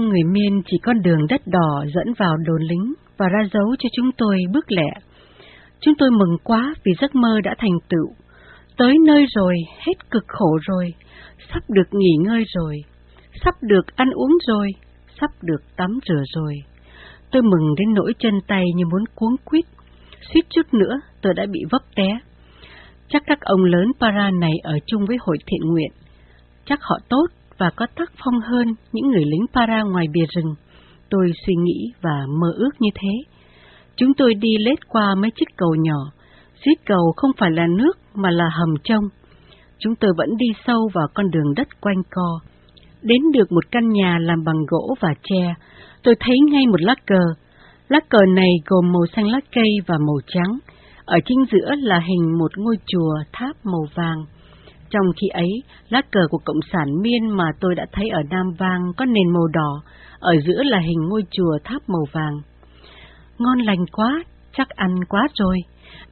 Ông người miên chỉ con đường đất đỏ dẫn vào đồn lính và ra dấu cho chúng tôi bước lẹ. Chúng tôi mừng quá vì giấc mơ đã thành tựu. Tới nơi rồi, hết cực khổ rồi, sắp được nghỉ ngơi rồi, sắp được ăn uống rồi, sắp được tắm rửa rồi. Tôi mừng đến nỗi chân tay như muốn cuống quýt. Suýt chút nữa, tôi đã bị vấp té. Chắc các ông lớn para này ở chung với hội thiện nguyện. Chắc họ tốt và có tác phong hơn những người lính para ngoài bìa rừng. Tôi suy nghĩ và mơ ước như thế. Chúng tôi đi lết qua mấy chiếc cầu nhỏ. Dưới cầu không phải là nước mà là hầm trông. Chúng tôi vẫn đi sâu vào con đường đất quanh co. Đến được một căn nhà làm bằng gỗ và tre, tôi thấy ngay một lá cờ. Lá cờ này gồm màu xanh lá cây và màu trắng. Ở chính giữa là hình một ngôi chùa tháp màu vàng. Trong khi ấy, lá cờ của Cộng sản Miên mà tôi đã thấy ở Nam Vang có nền màu đỏ, ở giữa là hình ngôi chùa tháp màu vàng. Ngon lành quá, chắc ăn quá rồi.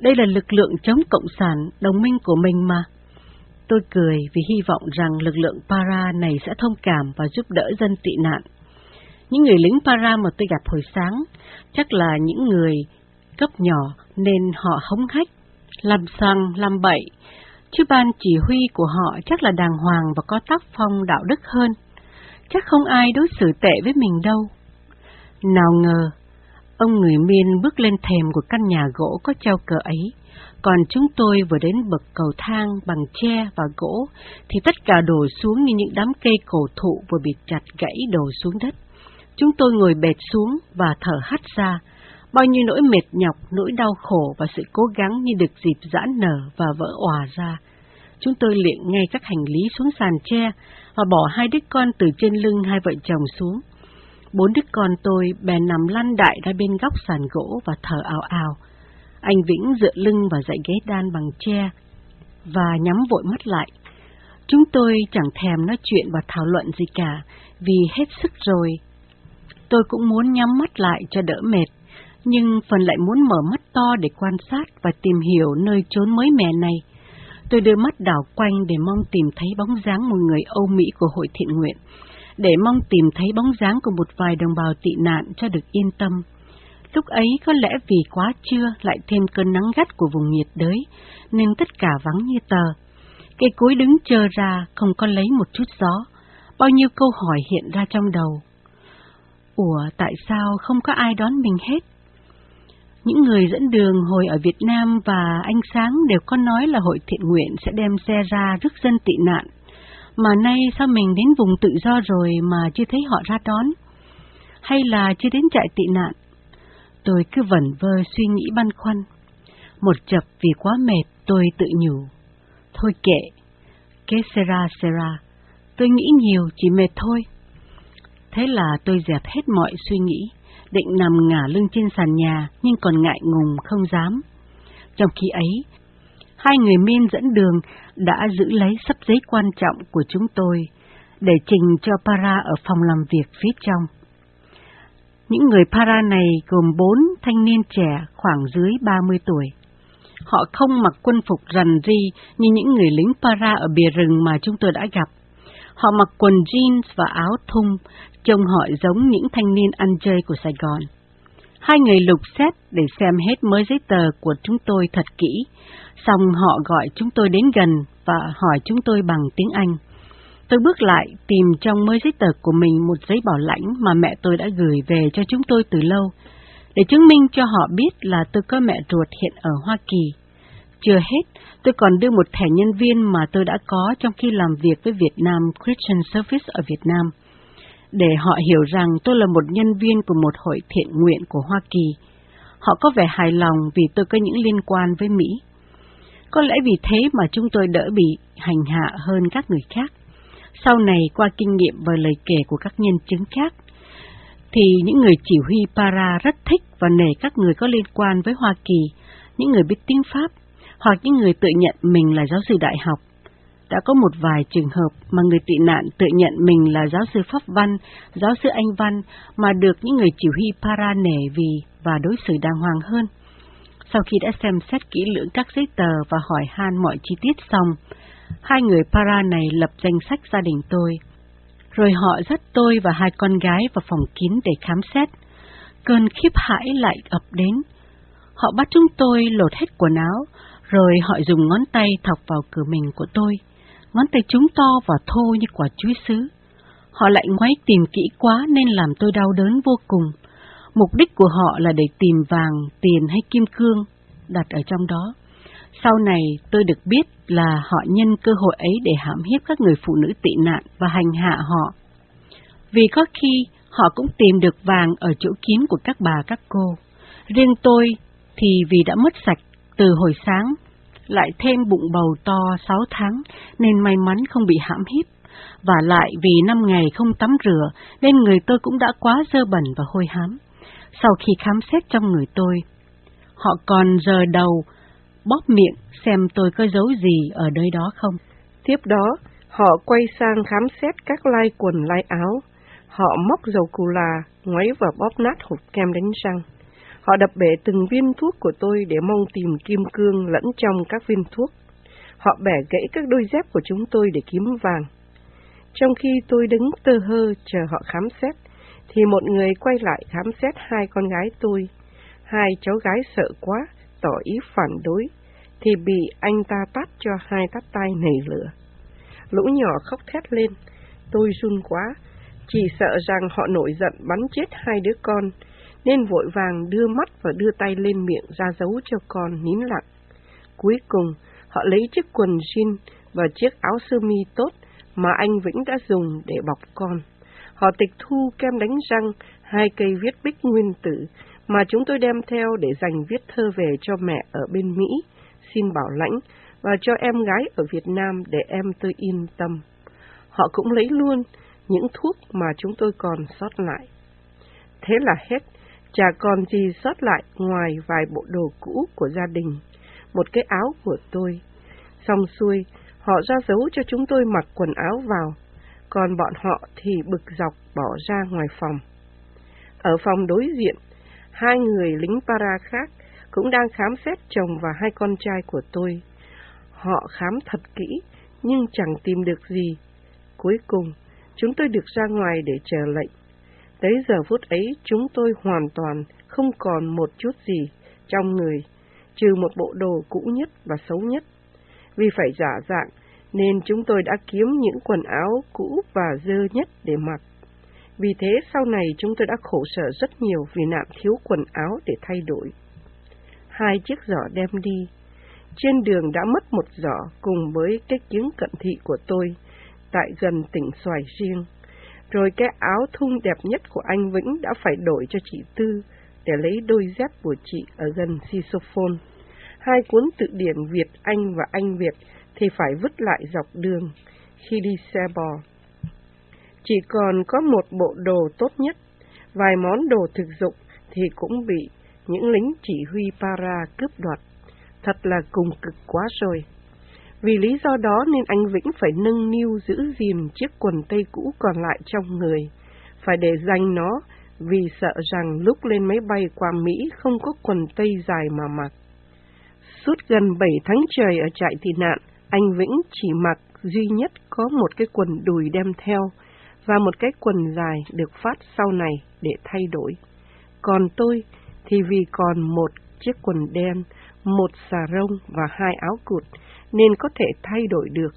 Đây là lực lượng chống Cộng sản, đồng minh của mình mà. Tôi cười vì hy vọng rằng lực lượng para này sẽ thông cảm và giúp đỡ dân tị nạn. Những người lính para mà tôi gặp hồi sáng, chắc là những người cấp nhỏ nên họ hống hách, làm xăng, làm bậy, chứ ban chỉ huy của họ chắc là đàng hoàng và có tác phong đạo đức hơn. Chắc không ai đối xử tệ với mình đâu. Nào ngờ, ông người miên bước lên thềm của căn nhà gỗ có treo cờ ấy, còn chúng tôi vừa đến bậc cầu thang bằng tre và gỗ, thì tất cả đổ xuống như những đám cây cổ thụ vừa bị chặt gãy đổ xuống đất. Chúng tôi ngồi bệt xuống và thở hắt ra, bao nhiêu nỗi mệt nhọc, nỗi đau khổ và sự cố gắng như được dịp giãn nở và vỡ òa ra. Chúng tôi liệng ngay các hành lý xuống sàn tre và bỏ hai đứa con từ trên lưng hai vợ chồng xuống. Bốn đứa con tôi bèn nằm lăn đại ra bên góc sàn gỗ và thở ào ào. Anh Vĩnh dựa lưng vào dãy ghế đan bằng tre và nhắm vội mắt lại. Chúng tôi chẳng thèm nói chuyện và thảo luận gì cả, vì hết sức rồi. Tôi cũng muốn nhắm mắt lại cho đỡ mệt, nhưng phần lại muốn mở mắt to để quan sát và tìm hiểu nơi trốn mới mẻ này. Tôi đưa mắt đảo quanh để mong tìm thấy bóng dáng một người Âu Mỹ của hội thiện nguyện, để mong tìm thấy bóng dáng của một vài đồng bào tị nạn cho được yên tâm. Lúc ấy có lẽ vì quá trưa lại thêm cơn nắng gắt của vùng nhiệt đới, nên tất cả vắng như tờ. Cây cối đứng chờ ra không có lấy một chút gió, bao nhiêu câu hỏi hiện ra trong đầu. Ủa tại sao không có ai đón mình hết? Những người dẫn đường hồi ở Việt Nam và Anh Sáng đều có nói là hội thiện nguyện sẽ đem xe ra rước dân tị nạn. Mà nay sao mình đến vùng tự do rồi mà chưa thấy họ ra đón? Hay là chưa đến trại tị nạn? Tôi cứ vẩn vơ suy nghĩ băn khoăn. Một chập vì quá mệt tôi tự nhủ. Thôi kệ, kế sera sera, tôi nghĩ nhiều chỉ mệt thôi. Thế là tôi dẹp hết mọi suy nghĩ định nằm ngả lưng trên sàn nhà nhưng còn ngại ngùng không dám. Trong khi ấy, hai người min dẫn đường đã giữ lấy sắp giấy quan trọng của chúng tôi để trình cho Para ở phòng làm việc phía trong. Những người Para này gồm bốn thanh niên trẻ khoảng dưới 30 tuổi. Họ không mặc quân phục rằn ri như những người lính Para ở bìa rừng mà chúng tôi đã gặp. Họ mặc quần jeans và áo thun, trông họ giống những thanh niên ăn chơi của Sài Gòn. Hai người lục xét để xem hết mới giấy tờ của chúng tôi thật kỹ, xong họ gọi chúng tôi đến gần và hỏi chúng tôi bằng tiếng Anh. Tôi bước lại tìm trong mới giấy tờ của mình một giấy bảo lãnh mà mẹ tôi đã gửi về cho chúng tôi từ lâu, để chứng minh cho họ biết là tôi có mẹ ruột hiện ở Hoa Kỳ. Chưa hết, tôi còn đưa một thẻ nhân viên mà tôi đã có trong khi làm việc với Việt Nam Christian Service ở Việt Nam để họ hiểu rằng tôi là một nhân viên của một hội thiện nguyện của Hoa Kỳ. Họ có vẻ hài lòng vì tôi có những liên quan với Mỹ. Có lẽ vì thế mà chúng tôi đỡ bị hành hạ hơn các người khác. Sau này, qua kinh nghiệm và lời kể của các nhân chứng khác, thì những người chỉ huy para rất thích và nể các người có liên quan với Hoa Kỳ, những người biết tiếng Pháp, hoặc những người tự nhận mình là giáo sư đại học đã có một vài trường hợp mà người tị nạn tự nhận mình là giáo sư pháp văn, giáo sư anh văn mà được những người chỉ huy para nể vì và đối xử đàng hoàng hơn. Sau khi đã xem xét kỹ lưỡng các giấy tờ và hỏi han mọi chi tiết xong, hai người para này lập danh sách gia đình tôi. rồi họ dắt tôi và hai con gái vào phòng kín để khám xét. Cơn khiếp hãi lại ập đến. Họ bắt chúng tôi lột hết quần áo, rồi họ dùng ngón tay thọc vào cửa mình của tôi. Ngón tay chúng to và thô như quả chuối sứ. Họ lại ngoái tìm kỹ quá nên làm tôi đau đớn vô cùng. Mục đích của họ là để tìm vàng, tiền hay kim cương đặt ở trong đó. Sau này tôi được biết là họ nhân cơ hội ấy để hãm hiếp các người phụ nữ tị nạn và hành hạ họ. Vì có khi họ cũng tìm được vàng ở chỗ kín của các bà các cô. Riêng tôi thì vì đã mất sạch từ hồi sáng, lại thêm bụng bầu to sáu tháng nên may mắn không bị hãm hiếp. Và lại vì năm ngày không tắm rửa nên người tôi cũng đã quá dơ bẩn và hôi hám. Sau khi khám xét trong người tôi, họ còn giờ đầu bóp miệng xem tôi có dấu gì ở nơi đó không. Tiếp đó, họ quay sang khám xét các lai quần lai áo. Họ móc dầu cù là, ngoáy và bóp nát hộp kem đánh răng. Họ đập bể từng viên thuốc của tôi để mong tìm kim cương lẫn trong các viên thuốc. Họ bẻ gãy các đôi dép của chúng tôi để kiếm vàng. Trong khi tôi đứng tơ hơ chờ họ khám xét, thì một người quay lại khám xét hai con gái tôi. Hai cháu gái sợ quá, tỏ ý phản đối, thì bị anh ta tát cho hai tát tay nảy lửa. Lũ nhỏ khóc thét lên, tôi run quá, chỉ sợ rằng họ nổi giận bắn chết hai đứa con, nên vội vàng đưa mắt và đưa tay lên miệng ra dấu cho con nín lặng. Cuối cùng, họ lấy chiếc quần jean và chiếc áo sơ mi tốt mà anh Vĩnh đã dùng để bọc con. Họ tịch thu kem đánh răng, hai cây viết bích nguyên tử mà chúng tôi đem theo để dành viết thơ về cho mẹ ở bên Mỹ, xin bảo lãnh, và cho em gái ở Việt Nam để em tôi yên tâm. Họ cũng lấy luôn những thuốc mà chúng tôi còn sót lại. Thế là hết, chả còn gì sót lại ngoài vài bộ đồ cũ của gia đình, một cái áo của tôi. Xong xuôi, họ ra dấu cho chúng tôi mặc quần áo vào, còn bọn họ thì bực dọc bỏ ra ngoài phòng. Ở phòng đối diện, hai người lính para khác cũng đang khám xét chồng và hai con trai của tôi. Họ khám thật kỹ, nhưng chẳng tìm được gì. Cuối cùng, chúng tôi được ra ngoài để chờ lệnh. Tới giờ phút ấy, chúng tôi hoàn toàn không còn một chút gì trong người, trừ một bộ đồ cũ nhất và xấu nhất. Vì phải giả dạng, nên chúng tôi đã kiếm những quần áo cũ và dơ nhất để mặc. Vì thế sau này chúng tôi đã khổ sở rất nhiều vì nạn thiếu quần áo để thay đổi. Hai chiếc giỏ đem đi. Trên đường đã mất một giỏ cùng với cái kiếng cận thị của tôi tại gần tỉnh Xoài riêng. Rồi cái áo thun đẹp nhất của anh Vĩnh đã phải đổi cho chị Tư để lấy đôi dép của chị ở gần Sisophone. Hai cuốn tự điển Việt Anh và Anh Việt thì phải vứt lại dọc đường khi đi xe bò. Chỉ còn có một bộ đồ tốt nhất, vài món đồ thực dụng thì cũng bị những lính chỉ huy para cướp đoạt. Thật là cùng cực quá rồi. Vì lý do đó nên anh Vĩnh phải nâng niu giữ gìn chiếc quần tây cũ còn lại trong người, phải để dành nó vì sợ rằng lúc lên máy bay qua Mỹ không có quần tây dài mà mặc. Suốt gần 7 tháng trời ở trại tị nạn, anh Vĩnh chỉ mặc duy nhất có một cái quần đùi đem theo và một cái quần dài được phát sau này để thay đổi. Còn tôi thì vì còn một chiếc quần đen, một xà rông và hai áo cụt nên có thể thay đổi được.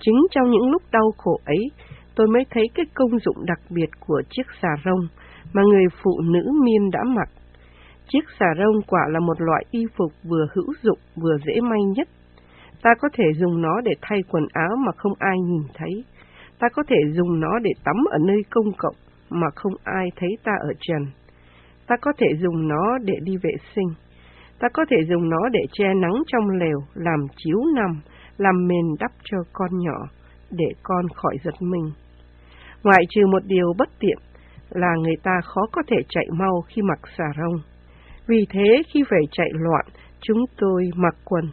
Chính trong những lúc đau khổ ấy, tôi mới thấy cái công dụng đặc biệt của chiếc xà rông mà người phụ nữ miên đã mặc. Chiếc xà rông quả là một loại y phục vừa hữu dụng vừa dễ may nhất Ta có thể dùng nó để thay quần áo mà không ai nhìn thấy. Ta có thể dùng nó để tắm ở nơi công cộng mà không ai thấy ta ở trần. Ta có thể dùng nó để đi vệ sinh. Ta có thể dùng nó để che nắng trong lều, làm chiếu nằm, làm mền đắp cho con nhỏ, để con khỏi giật mình. Ngoại trừ một điều bất tiện là người ta khó có thể chạy mau khi mặc xà rông. Vì thế khi phải chạy loạn, chúng tôi mặc quần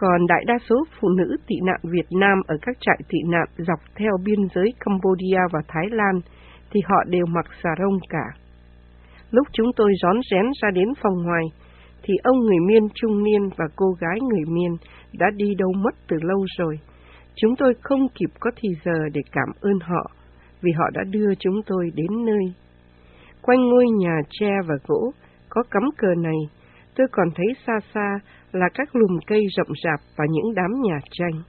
còn đại đa số phụ nữ tị nạn Việt Nam ở các trại tị nạn dọc theo biên giới Cambodia và Thái Lan thì họ đều mặc xà rông cả. Lúc chúng tôi rón rén ra đến phòng ngoài, thì ông người miên trung niên và cô gái người miên đã đi đâu mất từ lâu rồi. Chúng tôi không kịp có thì giờ để cảm ơn họ, vì họ đã đưa chúng tôi đến nơi. Quanh ngôi nhà tre và gỗ có cắm cờ này, tôi còn thấy xa xa là các lùm cây rậm rạp và những đám nhà tranh.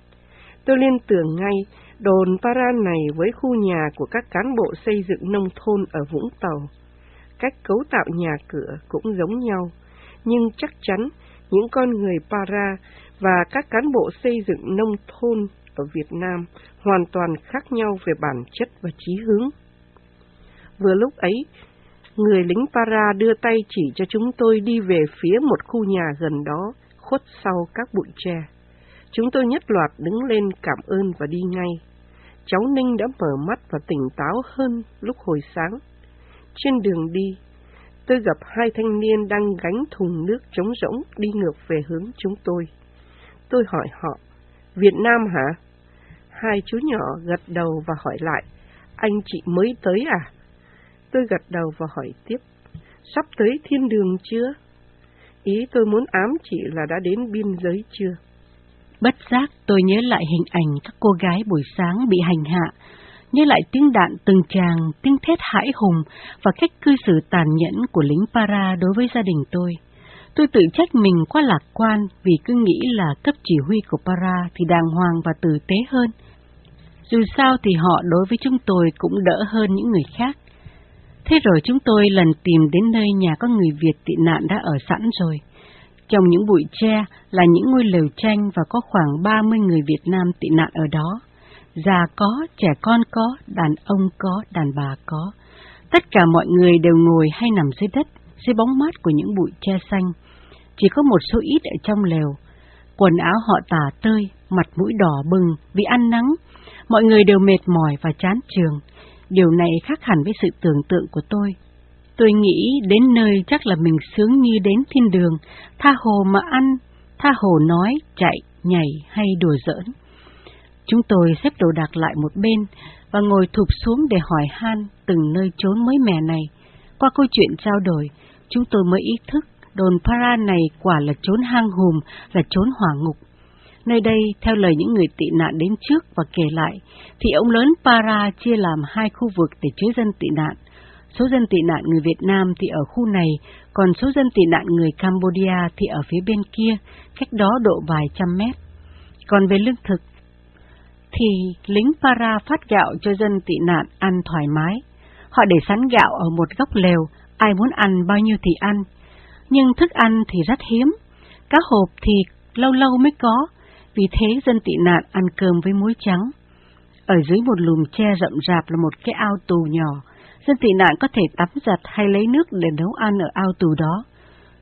Tôi liên tưởng ngay đồn Paran này với khu nhà của các cán bộ xây dựng nông thôn ở Vũng Tàu. Cách cấu tạo nhà cửa cũng giống nhau, nhưng chắc chắn những con người Para và các cán bộ xây dựng nông thôn ở Việt Nam hoàn toàn khác nhau về bản chất và chí hướng. Vừa lúc ấy, người lính Para đưa tay chỉ cho chúng tôi đi về phía một khu nhà gần đó, khuất sau các bụi tre. Chúng tôi nhất loạt đứng lên cảm ơn và đi ngay. Cháu Ninh đã mở mắt và tỉnh táo hơn lúc hồi sáng. Trên đường đi, tôi gặp hai thanh niên đang gánh thùng nước trống rỗng đi ngược về hướng chúng tôi. Tôi hỏi họ, Việt Nam hả? Hai chú nhỏ gật đầu và hỏi lại, anh chị mới tới à? Tôi gật đầu và hỏi tiếp, sắp tới thiên đường chưa? Ý tôi muốn ám chị là đã đến biên giới chưa? Bất giác tôi nhớ lại hình ảnh các cô gái buổi sáng bị hành hạ, như lại tiếng đạn từng tràng, tiếng thét hãi hùng và cách cư xử tàn nhẫn của lính para đối với gia đình tôi. Tôi tự trách mình quá lạc quan vì cứ nghĩ là cấp chỉ huy của para thì đàng hoàng và tử tế hơn. Dù sao thì họ đối với chúng tôi cũng đỡ hơn những người khác. Thế rồi chúng tôi lần tìm đến nơi nhà có người Việt tị nạn đã ở sẵn rồi. Trong những bụi tre là những ngôi lều tranh và có khoảng 30 người Việt Nam tị nạn ở đó. Già có, trẻ con có, đàn ông có, đàn bà có. Tất cả mọi người đều ngồi hay nằm dưới đất, dưới bóng mát của những bụi tre xanh. Chỉ có một số ít ở trong lều. Quần áo họ tả tơi, mặt mũi đỏ bừng vì ăn nắng. Mọi người đều mệt mỏi và chán trường. Điều này khác hẳn với sự tưởng tượng của tôi. Tôi nghĩ đến nơi chắc là mình sướng như đến thiên đường, tha hồ mà ăn, tha hồ nói, chạy, nhảy hay đùa giỡn. Chúng tôi xếp đồ đạc lại một bên và ngồi thụp xuống để hỏi han từng nơi trốn mới mẻ này. Qua câu chuyện trao đổi, chúng tôi mới ý thức đồn Para này quả là trốn hang hùm, là trốn hỏa ngục. Nơi đây, theo lời những người tị nạn đến trước và kể lại, thì ông lớn Para chia làm hai khu vực để chứa dân tị nạn. Số dân tị nạn người Việt Nam thì ở khu này, còn số dân tị nạn người Cambodia thì ở phía bên kia, cách đó độ vài trăm mét. Còn về lương thực, thì lính Para phát gạo cho dân tị nạn ăn thoải mái. Họ để sẵn gạo ở một góc lều, ai muốn ăn bao nhiêu thì ăn. Nhưng thức ăn thì rất hiếm, cá hộp thì lâu lâu mới có, vì thế dân tị nạn ăn cơm với muối trắng. Ở dưới một lùm tre rậm rạp là một cái ao tù nhỏ, dân tị nạn có thể tắm giặt hay lấy nước để nấu ăn ở ao tù đó.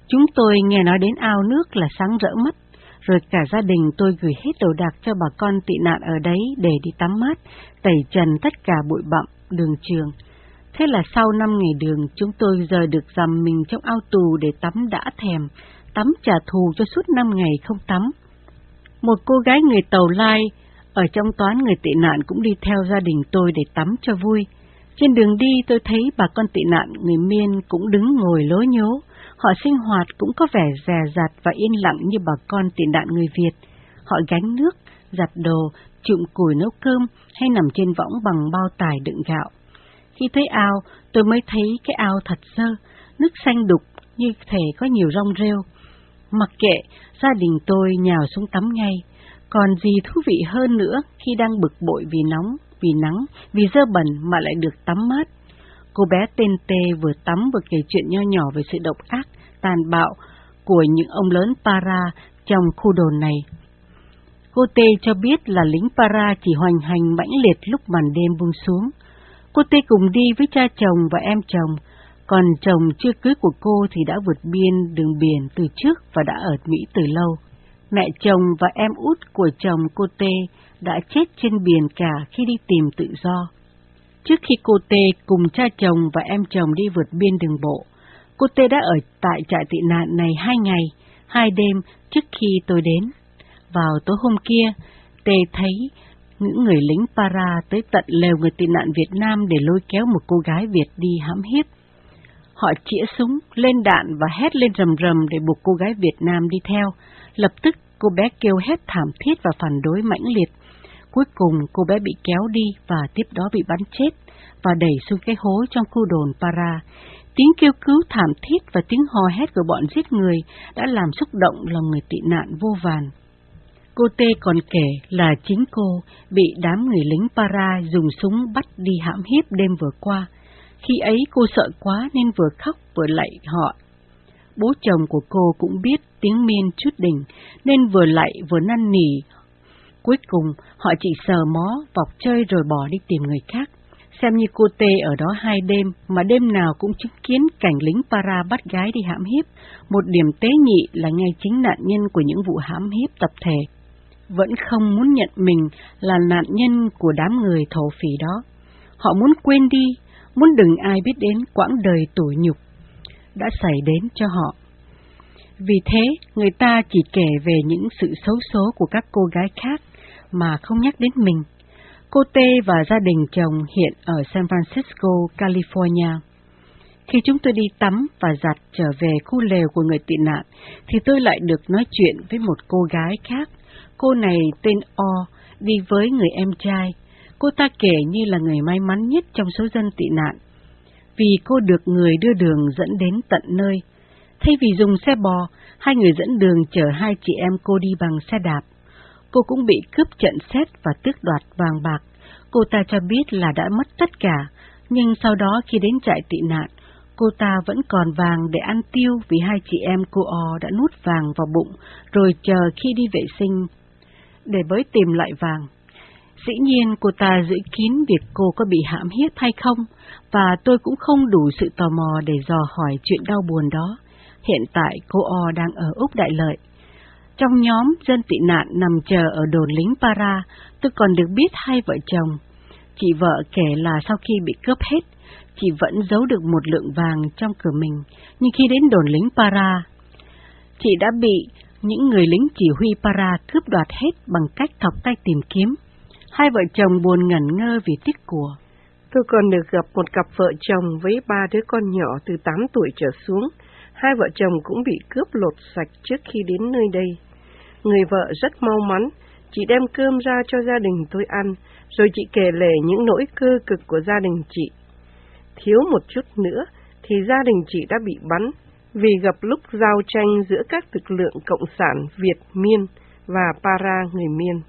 Chúng tôi nghe nói đến ao nước là sáng rỡ mắt, rồi cả gia đình tôi gửi hết đồ đạc cho bà con tị nạn ở đấy để đi tắm mát, tẩy trần tất cả bụi bặm, đường trường. Thế là sau năm ngày đường, chúng tôi giờ được dằm mình trong ao tù để tắm đã thèm, tắm trả thù cho suốt năm ngày không tắm. Một cô gái người Tàu Lai ở trong toán người tị nạn cũng đi theo gia đình tôi để tắm cho vui. Trên đường đi tôi thấy bà con tị nạn người Miên cũng đứng ngồi lố nhố, họ sinh hoạt cũng có vẻ rè rặt và yên lặng như bà con tị nạn người Việt. Họ gánh nước, giặt đồ, trụm củi nấu cơm hay nằm trên võng bằng bao tải đựng gạo. Khi thấy ao, tôi mới thấy cái ao thật sơ nước xanh đục như thể có nhiều rong rêu. Mặc kệ, gia đình tôi nhào xuống tắm ngay. Còn gì thú vị hơn nữa khi đang bực bội vì nóng, vì nắng, vì dơ bẩn mà lại được tắm mát. Cô bé tên Tê vừa tắm vừa kể chuyện nho nhỏ về sự độc ác, tàn bạo của những ông lớn para trong khu đồn này. Cô Tê cho biết là lính para chỉ hoành hành mãnh liệt lúc màn đêm buông xuống. Cô Tê cùng đi với cha chồng và em chồng, còn chồng chưa cưới của cô thì đã vượt biên đường biển từ trước và đã ở Mỹ từ lâu. Mẹ chồng và em út của chồng cô Tê đã chết trên biển cả khi đi tìm tự do. Trước khi cô Tê cùng cha chồng và em chồng đi vượt biên đường bộ, cô Tê đã ở tại trại tị nạn này hai ngày, hai đêm trước khi tôi đến. Vào tối hôm kia, Tê thấy những người lính para tới tận lều người tị nạn Việt Nam để lôi kéo một cô gái Việt đi hãm hiếp. Họ chĩa súng, lên đạn và hét lên rầm rầm để buộc cô gái Việt Nam đi theo. Lập tức cô bé kêu hét thảm thiết và phản đối mãnh liệt. Cuối cùng cô bé bị kéo đi và tiếp đó bị bắn chết và đẩy xuống cái hố trong khu đồn Para. Tiếng kêu cứu thảm thiết và tiếng hò hét của bọn giết người đã làm xúc động lòng người tị nạn vô vàn. Cô Tê còn kể là chính cô bị đám người lính para dùng súng bắt đi hãm hiếp đêm vừa qua. Khi ấy cô sợ quá nên vừa khóc vừa lạy họ. Bố chồng của cô cũng biết tiếng miên chút đỉnh nên vừa lạy vừa năn nỉ. Cuối cùng họ chỉ sờ mó, vọc chơi rồi bỏ đi tìm người khác. Xem như cô Tê ở đó hai đêm mà đêm nào cũng chứng kiến cảnh lính para bắt gái đi hãm hiếp. Một điểm tế nhị là ngay chính nạn nhân của những vụ hãm hiếp tập thể vẫn không muốn nhận mình là nạn nhân của đám người thổ phỉ đó. Họ muốn quên đi, muốn đừng ai biết đến quãng đời tủi nhục đã xảy đến cho họ. Vì thế, người ta chỉ kể về những sự xấu số của các cô gái khác mà không nhắc đến mình. Cô Tê và gia đình chồng hiện ở San Francisco, California. Khi chúng tôi đi tắm và giặt trở về khu lều của người tị nạn, thì tôi lại được nói chuyện với một cô gái khác Cô này tên O, đi với người em trai. Cô ta kể như là người may mắn nhất trong số dân tị nạn. Vì cô được người đưa đường dẫn đến tận nơi. Thay vì dùng xe bò, hai người dẫn đường chở hai chị em cô đi bằng xe đạp. Cô cũng bị cướp trận xét và tước đoạt vàng bạc. Cô ta cho biết là đã mất tất cả, nhưng sau đó khi đến trại tị nạn, cô ta vẫn còn vàng để ăn tiêu vì hai chị em cô O đã nuốt vàng vào bụng, rồi chờ khi đi vệ sinh để mới tìm lại vàng. Dĩ nhiên cô ta giữ kín việc cô có bị hãm hiếp hay không, và tôi cũng không đủ sự tò mò để dò hỏi chuyện đau buồn đó. Hiện tại cô O đang ở Úc Đại Lợi. Trong nhóm dân tị nạn nằm chờ ở đồn lính Para, tôi còn được biết hai vợ chồng. Chị vợ kể là sau khi bị cướp hết, chị vẫn giấu được một lượng vàng trong cửa mình, nhưng khi đến đồn lính Para, chị đã bị những người lính chỉ huy para cướp đoạt hết bằng cách thọc tay tìm kiếm. Hai vợ chồng buồn ngẩn ngơ vì tiếc của. Tôi còn được gặp một cặp vợ chồng với ba đứa con nhỏ từ 8 tuổi trở xuống. Hai vợ chồng cũng bị cướp lột sạch trước khi đến nơi đây. Người vợ rất mau mắn, chị đem cơm ra cho gia đình tôi ăn, rồi chị kể lể những nỗi cơ cực của gia đình chị. Thiếu một chút nữa thì gia đình chị đã bị bắn, vì gặp lúc giao tranh giữa các lực lượng Cộng sản Việt Miên và Para người Miên.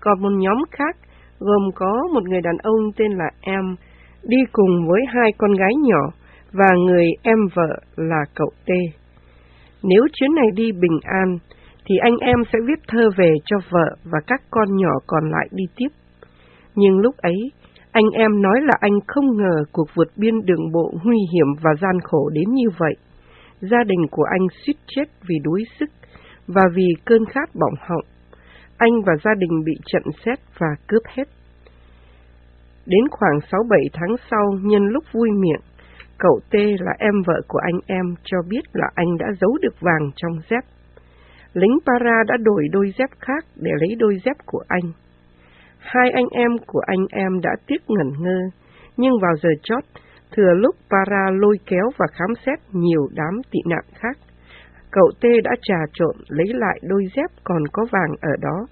Còn một nhóm khác gồm có một người đàn ông tên là Em, đi cùng với hai con gái nhỏ và người em vợ là cậu Tê. Nếu chuyến này đi bình an, thì anh em sẽ viết thơ về cho vợ và các con nhỏ còn lại đi tiếp. Nhưng lúc ấy, anh em nói là anh không ngờ cuộc vượt biên đường bộ nguy hiểm và gian khổ đến như vậy gia đình của anh suýt chết vì đuối sức và vì cơn khát bỏng họng. Anh và gia đình bị trận xét và cướp hết. Đến khoảng 6-7 tháng sau, nhân lúc vui miệng, cậu T là em vợ của anh em cho biết là anh đã giấu được vàng trong dép. Lính para đã đổi đôi dép khác để lấy đôi dép của anh. Hai anh em của anh em đã tiếc ngẩn ngơ, nhưng vào giờ chót, Thừa lúc Para lôi kéo và khám xét nhiều đám tị nạn khác, cậu Tê đã trà trộn lấy lại đôi dép còn có vàng ở đó.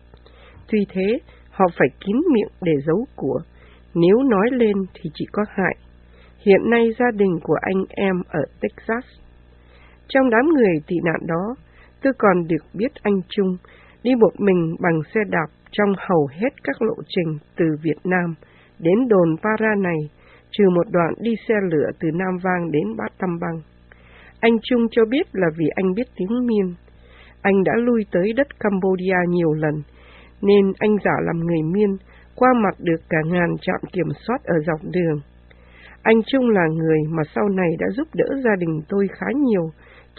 Tuy thế, họ phải kín miệng để giấu của, nếu nói lên thì chỉ có hại. Hiện nay gia đình của anh em ở Texas. Trong đám người tị nạn đó, tôi còn được biết anh Trung đi một mình bằng xe đạp trong hầu hết các lộ trình từ Việt Nam đến đồn Para này trừ một đoạn đi xe lửa từ Nam Vang đến Bát Tâm Bang. Anh Trung cho biết là vì anh biết tiếng Miên. Anh đã lui tới đất Cambodia nhiều lần, nên anh giả làm người Miên, qua mặt được cả ngàn trạm kiểm soát ở dọc đường. Anh Trung là người mà sau này đã giúp đỡ gia đình tôi khá nhiều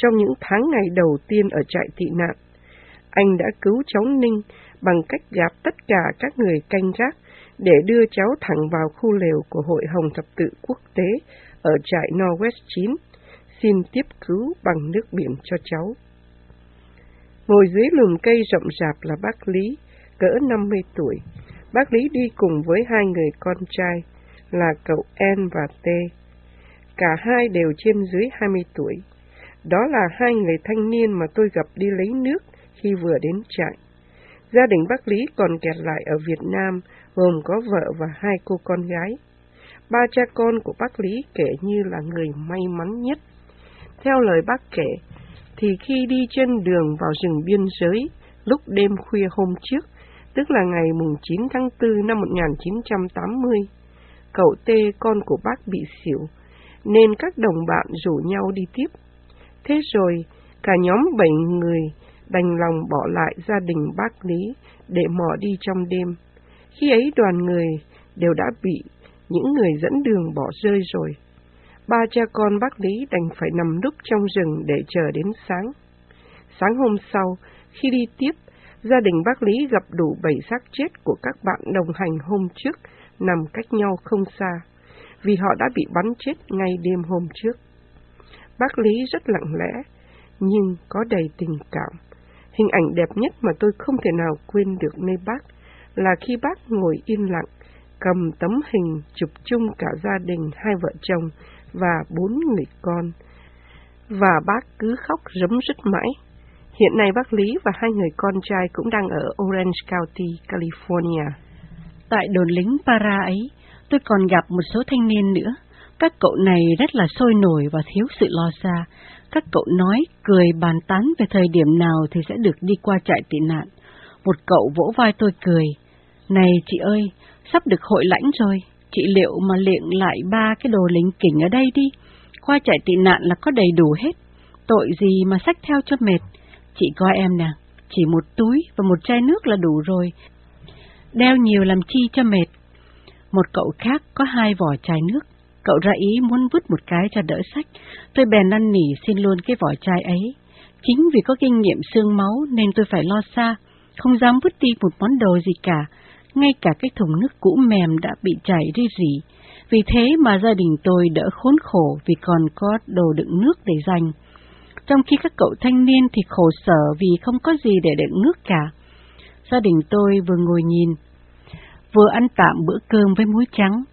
trong những tháng ngày đầu tiên ở trại tị nạn. Anh đã cứu cháu Ninh bằng cách gạt tất cả các người canh gác để đưa cháu thẳng vào khu lều của Hội Hồng Thập Tự Quốc tế ở trại Northwest 9, xin tiếp cứu bằng nước biển cho cháu. Ngồi dưới lùm cây rậm rạp là bác Lý, cỡ 50 tuổi. Bác Lý đi cùng với hai người con trai là cậu En và T. Cả hai đều trên dưới 20 tuổi. Đó là hai người thanh niên mà tôi gặp đi lấy nước khi vừa đến trại. Gia đình bác Lý còn kẹt lại ở Việt Nam, gồm có vợ và hai cô con gái. Ba cha con của bác Lý kể như là người may mắn nhất. Theo lời bác kể, thì khi đi trên đường vào rừng biên giới, lúc đêm khuya hôm trước, tức là ngày 9 tháng 4 năm 1980, cậu Tê con của bác bị xỉu, nên các đồng bạn rủ nhau đi tiếp. Thế rồi, cả nhóm bảy người đành lòng bỏ lại gia đình bác Lý để mò đi trong đêm. Khi ấy đoàn người đều đã bị những người dẫn đường bỏ rơi rồi. Ba cha con bác Lý đành phải nằm núp trong rừng để chờ đến sáng. Sáng hôm sau, khi đi tiếp, gia đình bác Lý gặp đủ bảy xác chết của các bạn đồng hành hôm trước nằm cách nhau không xa, vì họ đã bị bắn chết ngay đêm hôm trước. Bác Lý rất lặng lẽ, nhưng có đầy tình cảm. Hình ảnh đẹp nhất mà tôi không thể nào quên được nơi bác là khi bác ngồi yên lặng, cầm tấm hình chụp chung cả gia đình hai vợ chồng và bốn người con. Và bác cứ khóc rấm rứt mãi. Hiện nay bác Lý và hai người con trai cũng đang ở Orange County, California. Tại đồn lính Para ấy, tôi còn gặp một số thanh niên nữa. Các cậu này rất là sôi nổi và thiếu sự lo xa. Các cậu nói, cười bàn tán về thời điểm nào thì sẽ được đi qua trại tị nạn. Một cậu vỗ vai tôi cười. Này chị ơi, sắp được hội lãnh rồi, chị liệu mà luyện lại ba cái đồ lính kỉnh ở đây đi. Qua trại tị nạn là có đầy đủ hết. Tội gì mà sách theo cho mệt. Chị coi em nè, chỉ một túi và một chai nước là đủ rồi. Đeo nhiều làm chi cho mệt. Một cậu khác có hai vỏ chai nước. Cậu ra ý muốn vứt một cái cho đỡ sách. Tôi bèn năn nỉ xin luôn cái vỏ chai ấy. Chính vì có kinh nghiệm xương máu nên tôi phải lo xa, không dám vứt đi một món đồ gì cả. Ngay cả cái thùng nước cũ mềm đã bị chảy ri rỉ. Vì thế mà gia đình tôi đỡ khốn khổ vì còn có đồ đựng nước để dành. Trong khi các cậu thanh niên thì khổ sở vì không có gì để đựng nước cả. Gia đình tôi vừa ngồi nhìn, vừa ăn tạm bữa cơm với muối trắng.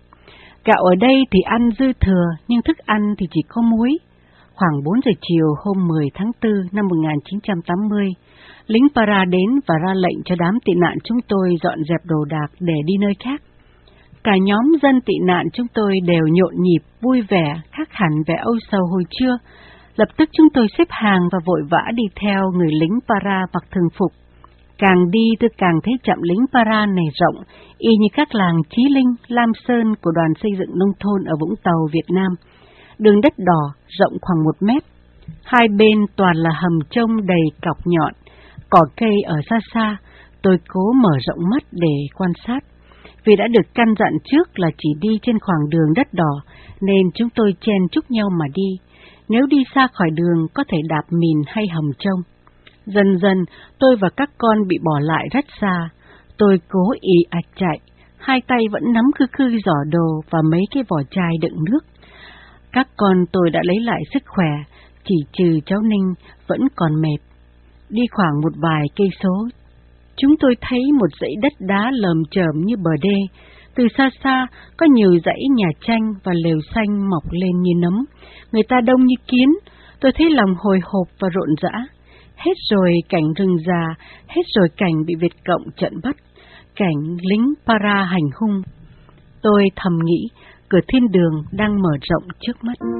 Gạo ở đây thì ăn dư thừa, nhưng thức ăn thì chỉ có muối. Khoảng 4 giờ chiều hôm 10 tháng 4 năm 1980, lính Para đến và ra lệnh cho đám tị nạn chúng tôi dọn dẹp đồ đạc để đi nơi khác. Cả nhóm dân tị nạn chúng tôi đều nhộn nhịp, vui vẻ, khác hẳn vẻ âu sầu hồi trưa. Lập tức chúng tôi xếp hàng và vội vã đi theo người lính Para mặc thường phục. Càng đi tôi càng thấy chậm lính Para này rộng, y như các làng Chí Linh, Lam Sơn của đoàn xây dựng nông thôn ở Vũng Tàu, Việt Nam. Đường đất đỏ, rộng khoảng một mét. Hai bên toàn là hầm trông đầy cọc nhọn, cỏ cây ở xa xa. Tôi cố mở rộng mắt để quan sát. Vì đã được căn dặn trước là chỉ đi trên khoảng đường đất đỏ, nên chúng tôi chen chúc nhau mà đi. Nếu đi xa khỏi đường có thể đạp mìn hay hầm trông. Dần dần, tôi và các con bị bỏ lại rất xa. Tôi cố ý ạch chạy, hai tay vẫn nắm khư khư giỏ đồ và mấy cái vỏ chai đựng nước. Các con tôi đã lấy lại sức khỏe, chỉ trừ cháu Ninh vẫn còn mệt. Đi khoảng một vài cây số, chúng tôi thấy một dãy đất đá lờm chởm như bờ đê. Từ xa xa, có nhiều dãy nhà tranh và lều xanh mọc lên như nấm. Người ta đông như kiến, tôi thấy lòng hồi hộp và rộn rã. Hết rồi cảnh rừng già, hết rồi cảnh bị Việt Cộng trận bắt, cảnh lính para hành hung. Tôi thầm nghĩ, cửa thiên đường đang mở rộng trước mắt.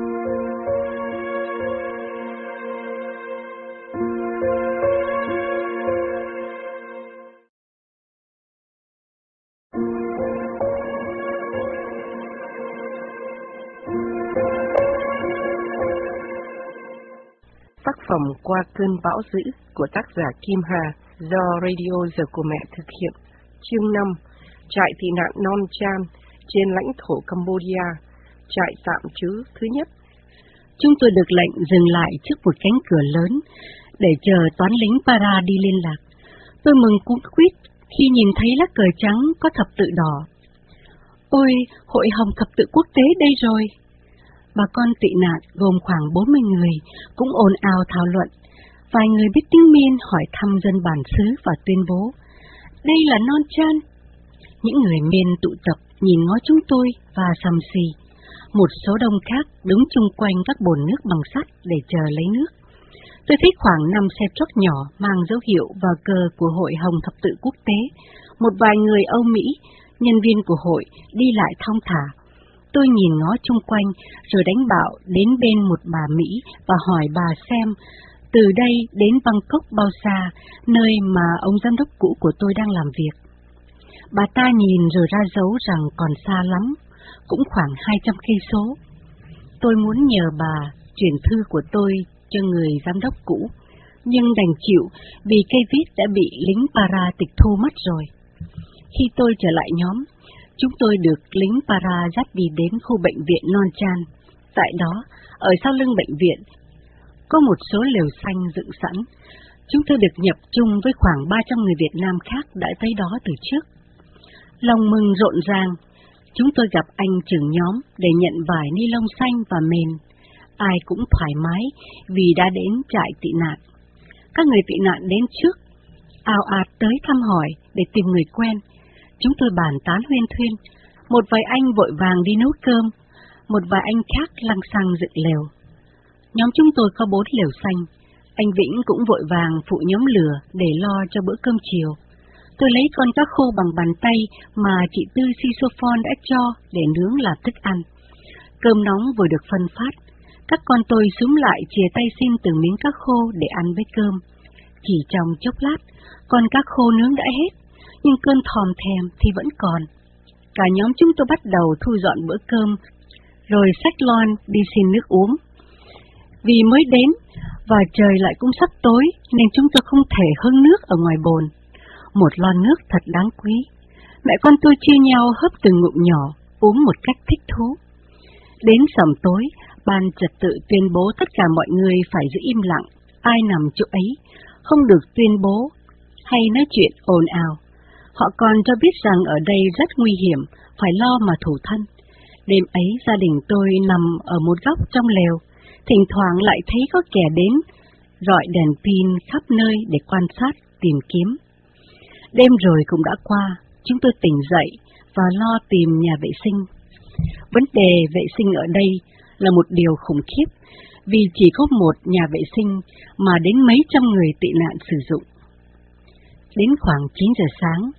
Qua cơn bão dữ của tác giả Kim Hà do Radio Giờ của Mẹ thực hiện. Chương 5 Trại tị nạn Non Chan trên lãnh thổ Cambodia, trại tạm trú thứ nhất. Chúng tôi được lệnh dừng lại trước một cánh cửa lớn để chờ toán lính para đi liên lạc. Tôi mừng cuống quýt khi nhìn thấy lá cờ trắng có thập tự đỏ. Ôi, hội hồng thập tự quốc tế đây rồi! Bà con tị nạn gồm khoảng 40 người cũng ồn ào thảo luận. Vài người biết tiếng miên hỏi thăm dân bản xứ và tuyên bố. Đây là non chan. Những người miên tụ tập nhìn ngó chúng tôi và sầm xì. Một số đông khác đứng chung quanh các bồn nước bằng sắt để chờ lấy nước. Tôi thấy khoảng năm xe truck nhỏ mang dấu hiệu và cờ của Hội Hồng Thập tự Quốc tế, một vài người Âu Mỹ, nhân viên của hội, đi lại thong thả. Tôi nhìn ngó chung quanh, rồi đánh bạo đến bên một bà Mỹ và hỏi bà xem, từ đây đến Bangkok bao xa, nơi mà ông giám đốc cũ của tôi đang làm việc. Bà ta nhìn rồi ra dấu rằng còn xa lắm, cũng khoảng 200 cây số. Tôi muốn nhờ bà chuyển thư của tôi cho người giám đốc cũ, nhưng đành chịu vì cây viết đã bị lính para tịch thu mất rồi. Khi tôi trở lại nhóm, chúng tôi được lính para dắt đi đến khu bệnh viện Non Chan. Tại đó, ở sau lưng bệnh viện, có một số lều xanh dựng sẵn. Chúng tôi được nhập chung với khoảng 300 người Việt Nam khác đã tới đó từ trước. Lòng mừng rộn ràng, chúng tôi gặp anh trưởng nhóm để nhận vải ni lông xanh và mền. Ai cũng thoải mái vì đã đến trại tị nạn. Các người tị nạn đến trước, ào ạt tới thăm hỏi để tìm người quen. Chúng tôi bàn tán huyên thuyên, một vài anh vội vàng đi nấu cơm, một vài anh khác lăng xăng dựng lều. Nhóm chúng tôi có bốn lều xanh, anh Vĩnh cũng vội vàng phụ nhóm lửa để lo cho bữa cơm chiều. Tôi lấy con cá khô bằng bàn tay mà chị Tư Sisophon đã cho để nướng làm thức ăn. Cơm nóng vừa được phân phát, các con tôi súng lại chìa tay xin từng miếng cá khô để ăn với cơm. Chỉ trong chốc lát, con cá khô nướng đã hết, nhưng cơn thòm thèm thì vẫn còn. Cả nhóm chúng tôi bắt đầu thu dọn bữa cơm, rồi xách lon đi xin nước uống. Vì mới đến, và trời lại cũng sắp tối, nên chúng tôi không thể hưng nước ở ngoài bồn. Một lon nước thật đáng quý. Mẹ con tôi chia nhau hấp từng ngụm nhỏ, uống một cách thích thú. Đến sầm tối, ban trật tự tuyên bố tất cả mọi người phải giữ im lặng, ai nằm chỗ ấy, không được tuyên bố hay nói chuyện ồn ào. Họ còn cho biết rằng ở đây rất nguy hiểm, phải lo mà thủ thân. Đêm ấy gia đình tôi nằm ở một góc trong lều, thỉnh thoảng lại thấy có kẻ đến, rọi đèn pin khắp nơi để quan sát, tìm kiếm. Đêm rồi cũng đã qua, chúng tôi tỉnh dậy và lo tìm nhà vệ sinh. Vấn đề vệ sinh ở đây là một điều khủng khiếp, vì chỉ có một nhà vệ sinh mà đến mấy trăm người tị nạn sử dụng. Đến khoảng 9 giờ sáng,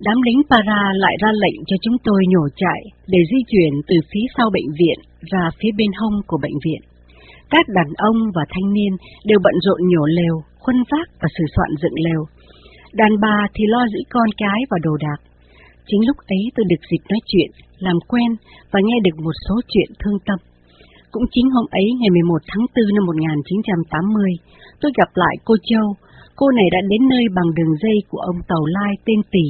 đám lính para lại ra lệnh cho chúng tôi nhổ chạy để di chuyển từ phía sau bệnh viện ra phía bên hông của bệnh viện. Các đàn ông và thanh niên đều bận rộn nhổ lều, khuân vác và sửa soạn dựng lều. Đàn bà thì lo giữ con cái và đồ đạc. Chính lúc ấy tôi được dịp nói chuyện, làm quen và nghe được một số chuyện thương tâm. Cũng chính hôm ấy, ngày 11 tháng 4 năm 1980, tôi gặp lại cô Châu. Cô này đã đến nơi bằng đường dây của ông Tàu Lai tên Tỷ.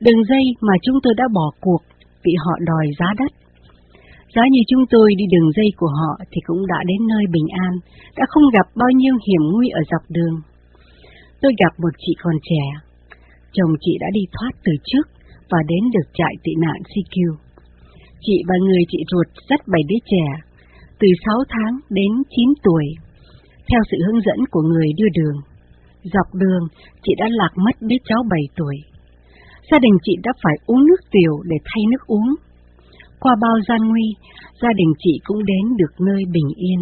Đường dây mà chúng tôi đã bỏ cuộc vì họ đòi giá đất. Giá như chúng tôi đi đường dây của họ thì cũng đã đến nơi bình an, đã không gặp bao nhiêu hiểm nguy ở dọc đường. Tôi gặp một chị còn trẻ. Chồng chị đã đi thoát từ trước và đến được trại tị nạn CQ. Chị và người chị ruột rất bảy đứa trẻ, từ 6 tháng đến 9 tuổi, theo sự hướng dẫn của người đưa đường. Dọc đường, chị đã lạc mất đứa cháu 7 tuổi. Gia đình chị đã phải uống nước tiểu để thay nước uống qua bao gian nguy, gia đình chị cũng đến được nơi bình yên.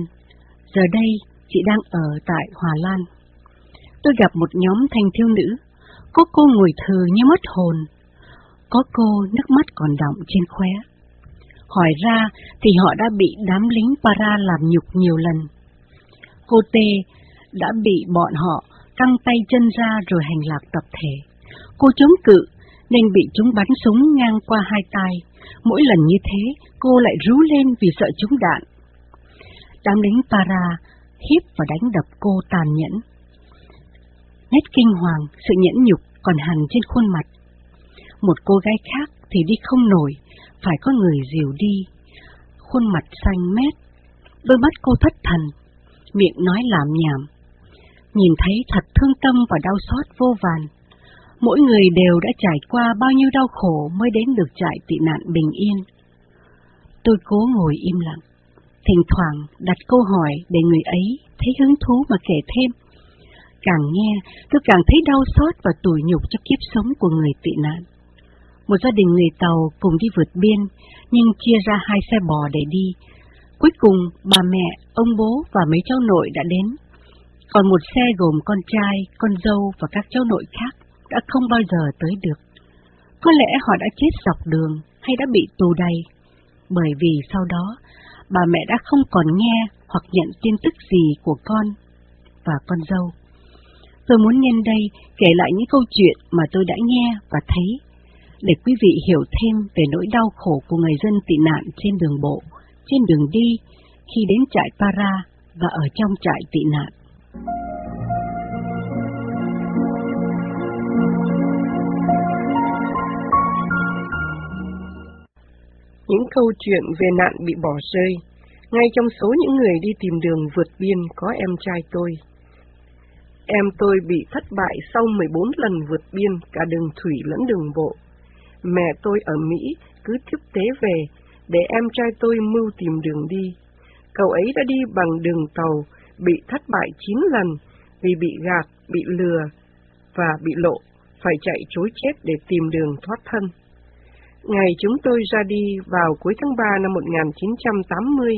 Giờ đây, chị đang ở tại Hòa Lan. Tôi gặp một nhóm thanh thiếu nữ, có cô ngồi thừ như mất hồn, có cô nước mắt còn đọng trên khóe. Hỏi ra thì họ đã bị đám lính para làm nhục nhiều lần. Cô Tê đã bị bọn họ căng tay chân ra rồi hành lạc tập thể. Cô chống cự nên bị chúng bắn súng ngang qua hai tay. Mỗi lần như thế, cô lại rú lên vì sợ trúng đạn. Đám lính para hiếp và đánh đập cô tàn nhẫn. Nét kinh hoàng, sự nhẫn nhục còn hằn trên khuôn mặt. Một cô gái khác thì đi không nổi, phải có người dìu đi. Khuôn mặt xanh mét, đôi mắt cô thất thần, miệng nói làm nhảm. Nhìn thấy thật thương tâm và đau xót vô vàn. Mỗi người đều đã trải qua bao nhiêu đau khổ mới đến được trại tị nạn bình yên. Tôi cố ngồi im lặng, thỉnh thoảng đặt câu hỏi để người ấy thấy hứng thú mà kể thêm. Càng nghe, tôi càng thấy đau xót và tủi nhục cho kiếp sống của người tị nạn. Một gia đình người Tàu cùng đi vượt biên, nhưng chia ra hai xe bò để đi. Cuối cùng, bà mẹ, ông bố và mấy cháu nội đã đến. Còn một xe gồm con trai, con dâu và các cháu nội khác đã không bao giờ tới được. Có lẽ họ đã chết dọc đường hay đã bị tù đầy, bởi vì sau đó bà mẹ đã không còn nghe hoặc nhận tin tức gì của con và con dâu. Tôi muốn nhân đây kể lại những câu chuyện mà tôi đã nghe và thấy, để quý vị hiểu thêm về nỗi đau khổ của người dân tị nạn trên đường bộ, trên đường đi, khi đến trại Para và ở trong trại tị nạn. Những câu chuyện về nạn bị bỏ rơi, ngay trong số những người đi tìm đường vượt biên có em trai tôi. Em tôi bị thất bại sau 14 lần vượt biên cả đường thủy lẫn đường bộ. Mẹ tôi ở Mỹ cứ tiếp tế về để em trai tôi mưu tìm đường đi. Cậu ấy đã đi bằng đường tàu, bị thất bại 9 lần vì bị gạt, bị lừa và bị lộ, phải chạy chối chết để tìm đường thoát thân. Ngày chúng tôi ra đi vào cuối tháng 3 năm 1980,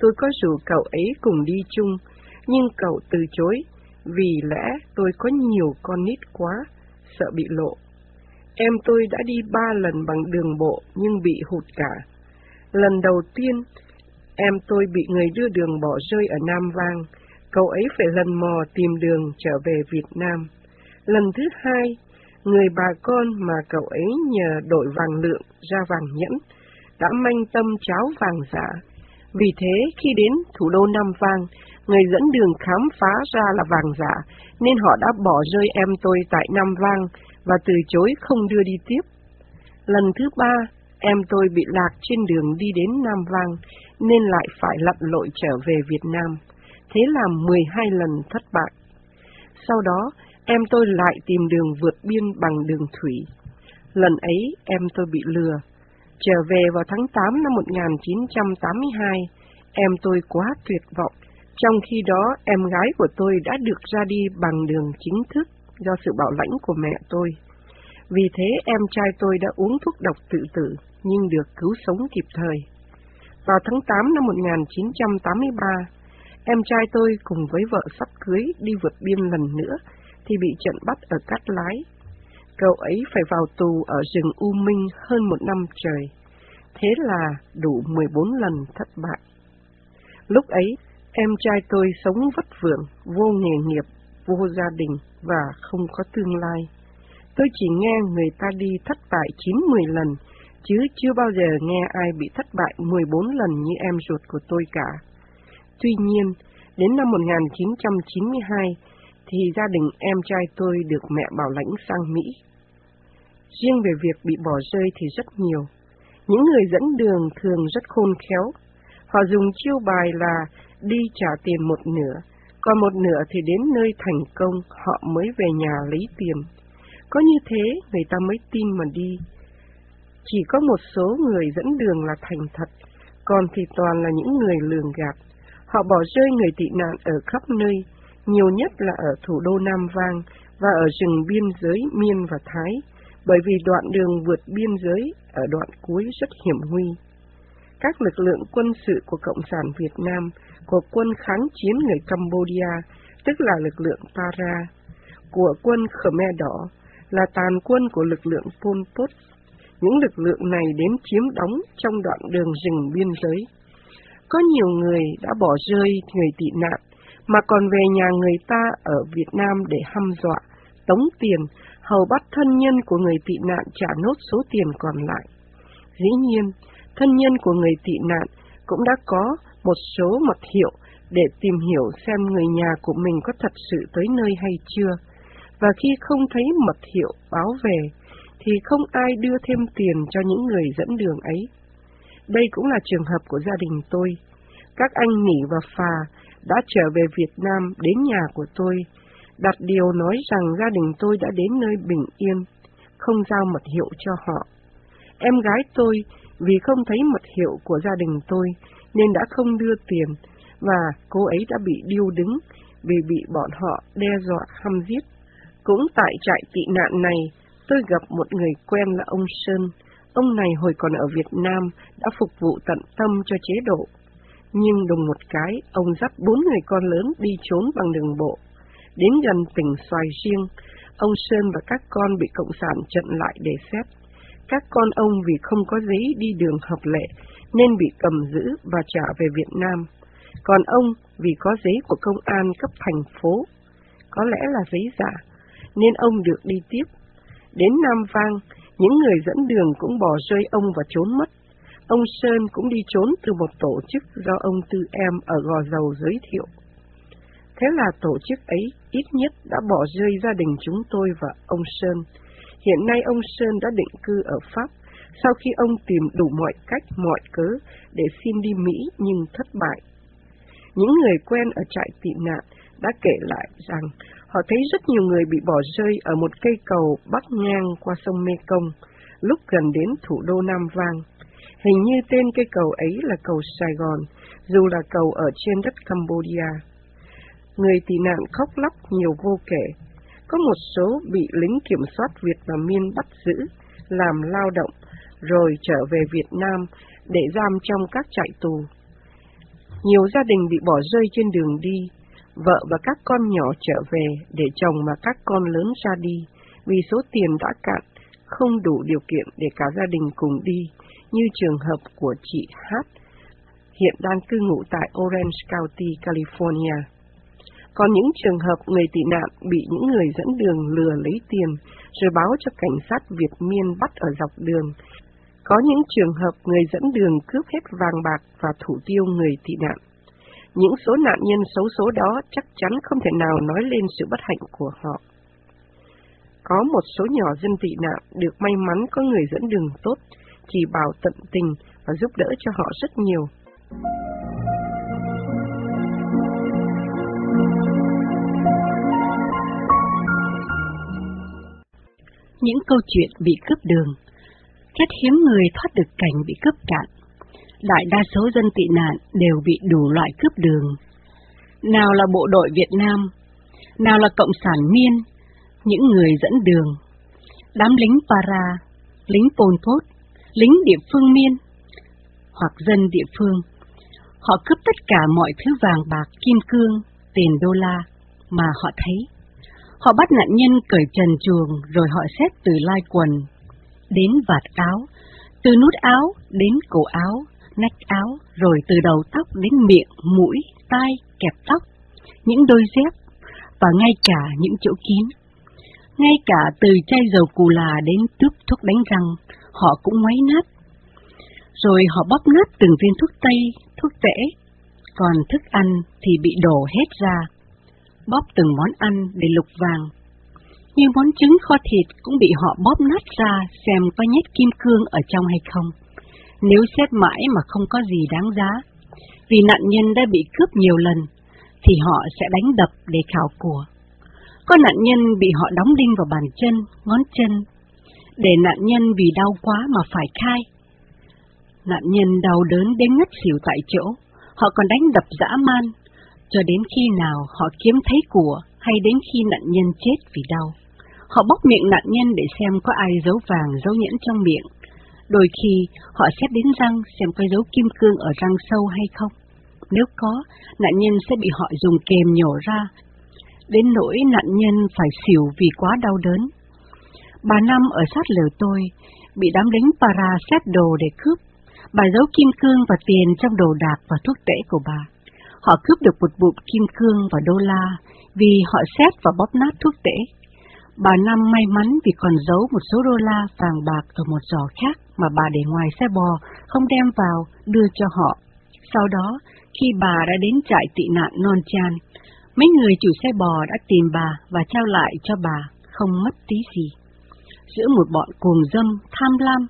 tôi có rủ cậu ấy cùng đi chung, nhưng cậu từ chối vì lẽ tôi có nhiều con nít quá, sợ bị lộ. Em tôi đã đi ba lần bằng đường bộ nhưng bị hụt cả. Lần đầu tiên, em tôi bị người đưa đường bỏ rơi ở Nam Vang, cậu ấy phải lần mò tìm đường trở về Việt Nam. Lần thứ hai, người bà con mà cậu ấy nhờ đổi vàng lượng ra vàng nhẫn, đã manh tâm cháo vàng giả. Vì thế, khi đến thủ đô Nam Vang, người dẫn đường khám phá ra là vàng giả, nên họ đã bỏ rơi em tôi tại Nam Vang và từ chối không đưa đi tiếp. Lần thứ ba, em tôi bị lạc trên đường đi đến Nam Vang, nên lại phải lặn lội trở về Việt Nam. Thế là 12 lần thất bại. Sau đó, em tôi lại tìm đường vượt biên bằng đường thủy. Lần ấy, em tôi bị lừa. Trở về vào tháng 8 năm 1982, em tôi quá tuyệt vọng trong khi đó, em gái của tôi đã được ra đi bằng đường chính thức do sự bảo lãnh của mẹ tôi. Vì thế, em trai tôi đã uống thuốc độc tự tử, nhưng được cứu sống kịp thời. Vào tháng 8 năm 1983, em trai tôi cùng với vợ sắp cưới đi vượt biên lần nữa, thì bị trận bắt ở Cát Lái. Cậu ấy phải vào tù ở rừng U Minh hơn một năm trời. Thế là đủ 14 lần thất bại. Lúc ấy, Em trai tôi sống vất vưởng, vô nghề nghiệp, vô gia đình và không có tương lai. Tôi chỉ nghe người ta đi thất bại 9-10 lần, chứ chưa bao giờ nghe ai bị thất bại 14 lần như em ruột của tôi cả. Tuy nhiên, đến năm 1992, thì gia đình em trai tôi được mẹ bảo lãnh sang Mỹ. Riêng về việc bị bỏ rơi thì rất nhiều. Những người dẫn đường thường rất khôn khéo. Họ dùng chiêu bài là đi trả tiền một nửa, còn một nửa thì đến nơi thành công họ mới về nhà lấy tiền. Có như thế người ta mới tin mà đi. Chỉ có một số người dẫn đường là thành thật, còn thì toàn là những người lường gạt. Họ bỏ rơi người tị nạn ở khắp nơi, nhiều nhất là ở thủ đô Nam Vang và ở rừng biên giới Miên và Thái, bởi vì đoạn đường vượt biên giới ở đoạn cuối rất hiểm nguy. Các lực lượng quân sự của Cộng sản Việt Nam của quân kháng chiến người Cambodia, tức là lực lượng Para, của quân Khmer Đỏ, là tàn quân của lực lượng Pol Pot. Những lực lượng này đến chiếm đóng trong đoạn đường rừng biên giới. Có nhiều người đã bỏ rơi người tị nạn, mà còn về nhà người ta ở Việt Nam để hăm dọa, tống tiền, hầu bắt thân nhân của người tị nạn trả nốt số tiền còn lại. Dĩ nhiên, thân nhân của người tị nạn cũng đã có một số mật hiệu để tìm hiểu xem người nhà của mình có thật sự tới nơi hay chưa. Và khi không thấy mật hiệu báo về, thì không ai đưa thêm tiền cho những người dẫn đường ấy. Đây cũng là trường hợp của gia đình tôi. Các anh nghỉ và Phà đã trở về Việt Nam đến nhà của tôi, đặt điều nói rằng gia đình tôi đã đến nơi bình yên, không giao mật hiệu cho họ. Em gái tôi vì không thấy mật hiệu của gia đình tôi nên đã không đưa tiền và cô ấy đã bị điêu đứng vì bị bọn họ đe dọa hăm giết. Cũng tại trại tị nạn này, tôi gặp một người quen là ông Sơn. Ông này hồi còn ở Việt Nam đã phục vụ tận tâm cho chế độ. Nhưng đồng một cái, ông dắt bốn người con lớn đi trốn bằng đường bộ. Đến gần tỉnh Xoài Riêng, ông Sơn và các con bị Cộng sản trận lại để xét. Các con ông vì không có giấy đi đường hợp lệ nên bị cầm giữ và trả về Việt Nam. Còn ông vì có giấy của công an cấp thành phố, có lẽ là giấy giả, nên ông được đi tiếp. Đến Nam Vang, những người dẫn đường cũng bỏ rơi ông và trốn mất. Ông Sơn cũng đi trốn từ một tổ chức do ông Tư Em ở Gò Dầu giới thiệu. Thế là tổ chức ấy ít nhất đã bỏ rơi gia đình chúng tôi và ông Sơn. Hiện nay ông Sơn đã định cư ở Pháp, sau khi ông tìm đủ mọi cách, mọi cớ để xin đi Mỹ nhưng thất bại. Những người quen ở trại tị nạn đã kể lại rằng họ thấy rất nhiều người bị bỏ rơi ở một cây cầu bắc ngang qua sông Mekong, lúc gần đến thủ đô Nam Vang. Hình như tên cây cầu ấy là cầu Sài Gòn, dù là cầu ở trên đất Cambodia. Người tị nạn khóc lóc nhiều vô kể. Có một số bị lính kiểm soát Việt và Miên bắt giữ, làm lao động, rồi trở về Việt Nam để giam trong các trại tù. Nhiều gia đình bị bỏ rơi trên đường đi, vợ và các con nhỏ trở về để chồng và các con lớn ra đi, vì số tiền đã cạn, không đủ điều kiện để cả gia đình cùng đi, như trường hợp của chị H hiện đang cư ngụ tại Orange County, California. Còn những trường hợp người tị nạn bị những người dẫn đường lừa lấy tiền, rồi báo cho cảnh sát Việt Miên bắt ở dọc đường. Có những trường hợp người dẫn đường cướp hết vàng bạc và thủ tiêu người tị nạn. Những số nạn nhân xấu số đó chắc chắn không thể nào nói lên sự bất hạnh của họ. Có một số nhỏ dân tị nạn được may mắn có người dẫn đường tốt, chỉ bảo tận tình và giúp đỡ cho họ rất nhiều. Những câu chuyện bị cướp đường Rất hiếm người thoát được cảnh bị cướp cạn. Đại đa số dân tị nạn đều bị đủ loại cướp đường. Nào là bộ đội Việt Nam, nào là Cộng sản Miên, những người dẫn đường, đám lính Para, lính Pol Pot, lính địa phương Miên, hoặc dân địa phương. Họ cướp tất cả mọi thứ vàng bạc, kim cương, tiền đô la mà họ thấy. Họ bắt nạn nhân cởi trần chuồng rồi họ xét từ lai quần đến vạt áo, từ nút áo đến cổ áo, nách áo, rồi từ đầu tóc đến miệng, mũi, tai, kẹp tóc, những đôi dép và ngay cả những chỗ kín. Ngay cả từ chai dầu cù là đến tước thuốc đánh răng, họ cũng ngoáy nát. Rồi họ bóp nát từng viên thuốc tây, thuốc tễ, còn thức ăn thì bị đổ hết ra bóp từng món ăn để lục vàng. Như món trứng kho thịt cũng bị họ bóp nát ra xem có nhét kim cương ở trong hay không. Nếu xét mãi mà không có gì đáng giá, vì nạn nhân đã bị cướp nhiều lần, thì họ sẽ đánh đập để khảo của. Có nạn nhân bị họ đóng đinh vào bàn chân, ngón chân, để nạn nhân vì đau quá mà phải khai. Nạn nhân đau đớn đến ngất xỉu tại chỗ, họ còn đánh đập dã man, cho đến khi nào họ kiếm thấy của hay đến khi nạn nhân chết vì đau. Họ bóc miệng nạn nhân để xem có ai giấu vàng, giấu nhẫn trong miệng. Đôi khi họ xét đến răng xem có dấu kim cương ở răng sâu hay không. Nếu có, nạn nhân sẽ bị họ dùng kềm nhổ ra, đến nỗi nạn nhân phải xỉu vì quá đau đớn. Bà Năm ở sát lều tôi, bị đám lính para xét đồ để cướp. Bà giấu kim cương và tiền trong đồ đạc và thuốc tễ của bà. Họ cướp được một bụm kim cương và đô la vì họ xét và bóp nát thuốc tễ. Bà Năm may mắn vì còn giấu một số đô la vàng bạc ở một giỏ khác mà bà để ngoài xe bò, không đem vào, đưa cho họ. Sau đó, khi bà đã đến trại tị nạn Non Chan, mấy người chủ xe bò đã tìm bà và trao lại cho bà, không mất tí gì. Giữa một bọn cuồng dâm, tham lam,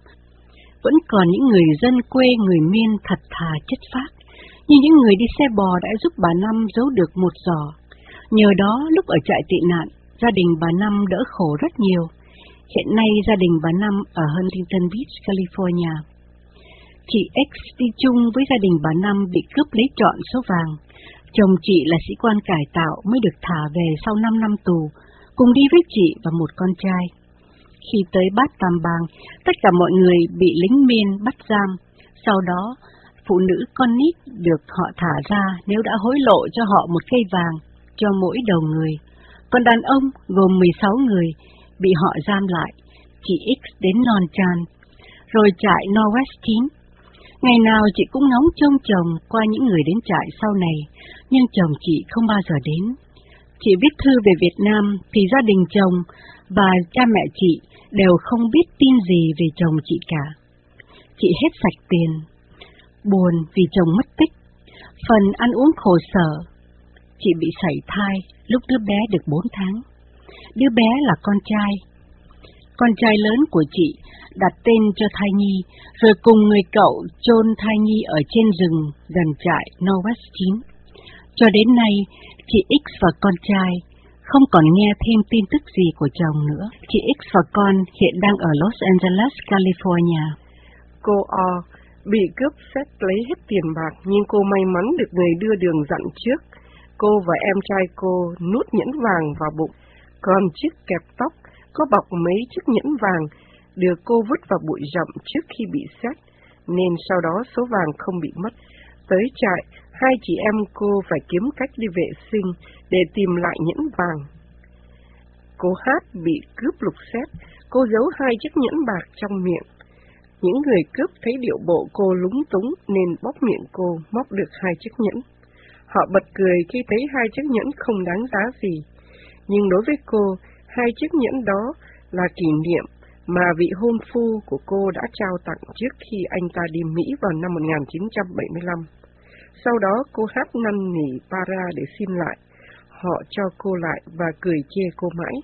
vẫn còn những người dân quê người miên thật thà chất phác, như những người đi xe bò đã giúp bà Năm giấu được một giò. Nhờ đó, lúc ở trại tị nạn, gia đình bà Năm đỡ khổ rất nhiều. Hiện nay gia đình bà Năm ở Huntington Beach, California. Chị X đi chung với gia đình bà Năm bị cướp lấy trọn số vàng. Chồng chị là sĩ quan cải tạo mới được thả về sau 5 năm tù, cùng đi với chị và một con trai. Khi tới Bát Tam bàng, tất cả mọi người bị lính miên bắt giam. Sau đó, phụ nữ con nít được họ thả ra nếu đã hối lộ cho họ một cây vàng cho mỗi đầu người. Còn đàn ông gồm 16 người bị họ giam lại, chị X đến Non Chan, rồi trại Norwest 9. Ngày nào chị cũng ngóng trông chồng qua những người đến trại sau này, nhưng chồng chị không bao giờ đến. Chị viết thư về Việt Nam thì gia đình chồng và cha mẹ chị đều không biết tin gì về chồng chị cả. Chị hết sạch tiền, buồn vì chồng mất tích, phần ăn uống khổ sở. Chị bị sảy thai lúc đứa bé được 4 tháng. Đứa bé là con trai. Con trai lớn của chị đặt tên cho thai nhi, rồi cùng người cậu chôn thai nhi ở trên rừng gần trại Northwest 9. Cho đến nay, chị X và con trai không còn nghe thêm tin tức gì của chồng nữa. Chị X và con hiện đang ở Los Angeles, California. Cô O bị cướp xét lấy hết tiền bạc nhưng cô may mắn được người đưa đường dặn trước. Cô và em trai cô nút nhẫn vàng vào bụng, còn chiếc kẹp tóc có bọc mấy chiếc nhẫn vàng được cô vứt vào bụi rậm trước khi bị xét, nên sau đó số vàng không bị mất. Tới trại, hai chị em cô phải kiếm cách đi vệ sinh để tìm lại nhẫn vàng. Cô Hát bị cướp lục xét, cô giấu hai chiếc nhẫn bạc trong miệng. Những người cướp thấy điệu bộ cô lúng túng nên bóp miệng cô móc được hai chiếc nhẫn. Họ bật cười khi thấy hai chiếc nhẫn không đáng giá gì. Nhưng đối với cô, hai chiếc nhẫn đó là kỷ niệm mà vị hôn phu của cô đã trao tặng trước khi anh ta đi Mỹ vào năm 1975. Sau đó cô hát năn nỉ Para để xin lại. Họ cho cô lại và cười chê cô mãi.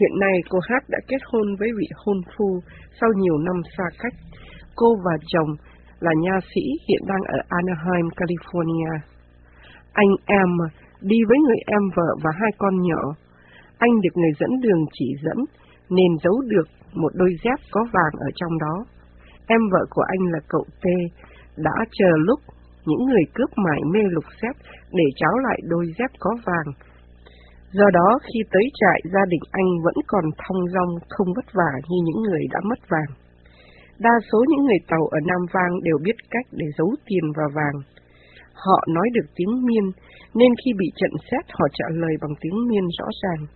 Hiện nay cô hát đã kết hôn với vị hôn phu sau nhiều năm xa cách. Cô và chồng là nha sĩ hiện đang ở Anaheim, California. Anh em đi với người em vợ và hai con nhỏ. Anh được người dẫn đường chỉ dẫn nên giấu được một đôi dép có vàng ở trong đó. Em vợ của anh là cậu T đã chờ lúc những người cướp mải mê lục xét để tráo lại đôi dép có vàng. Do đó, khi tới trại, gia đình anh vẫn còn thong dong, không vất vả như những người đã mất vàng. Đa số những người tàu ở Nam Vang đều biết cách để giấu tiền và vàng. Họ nói được tiếng miên, nên khi bị trận xét họ trả lời bằng tiếng miên rõ ràng.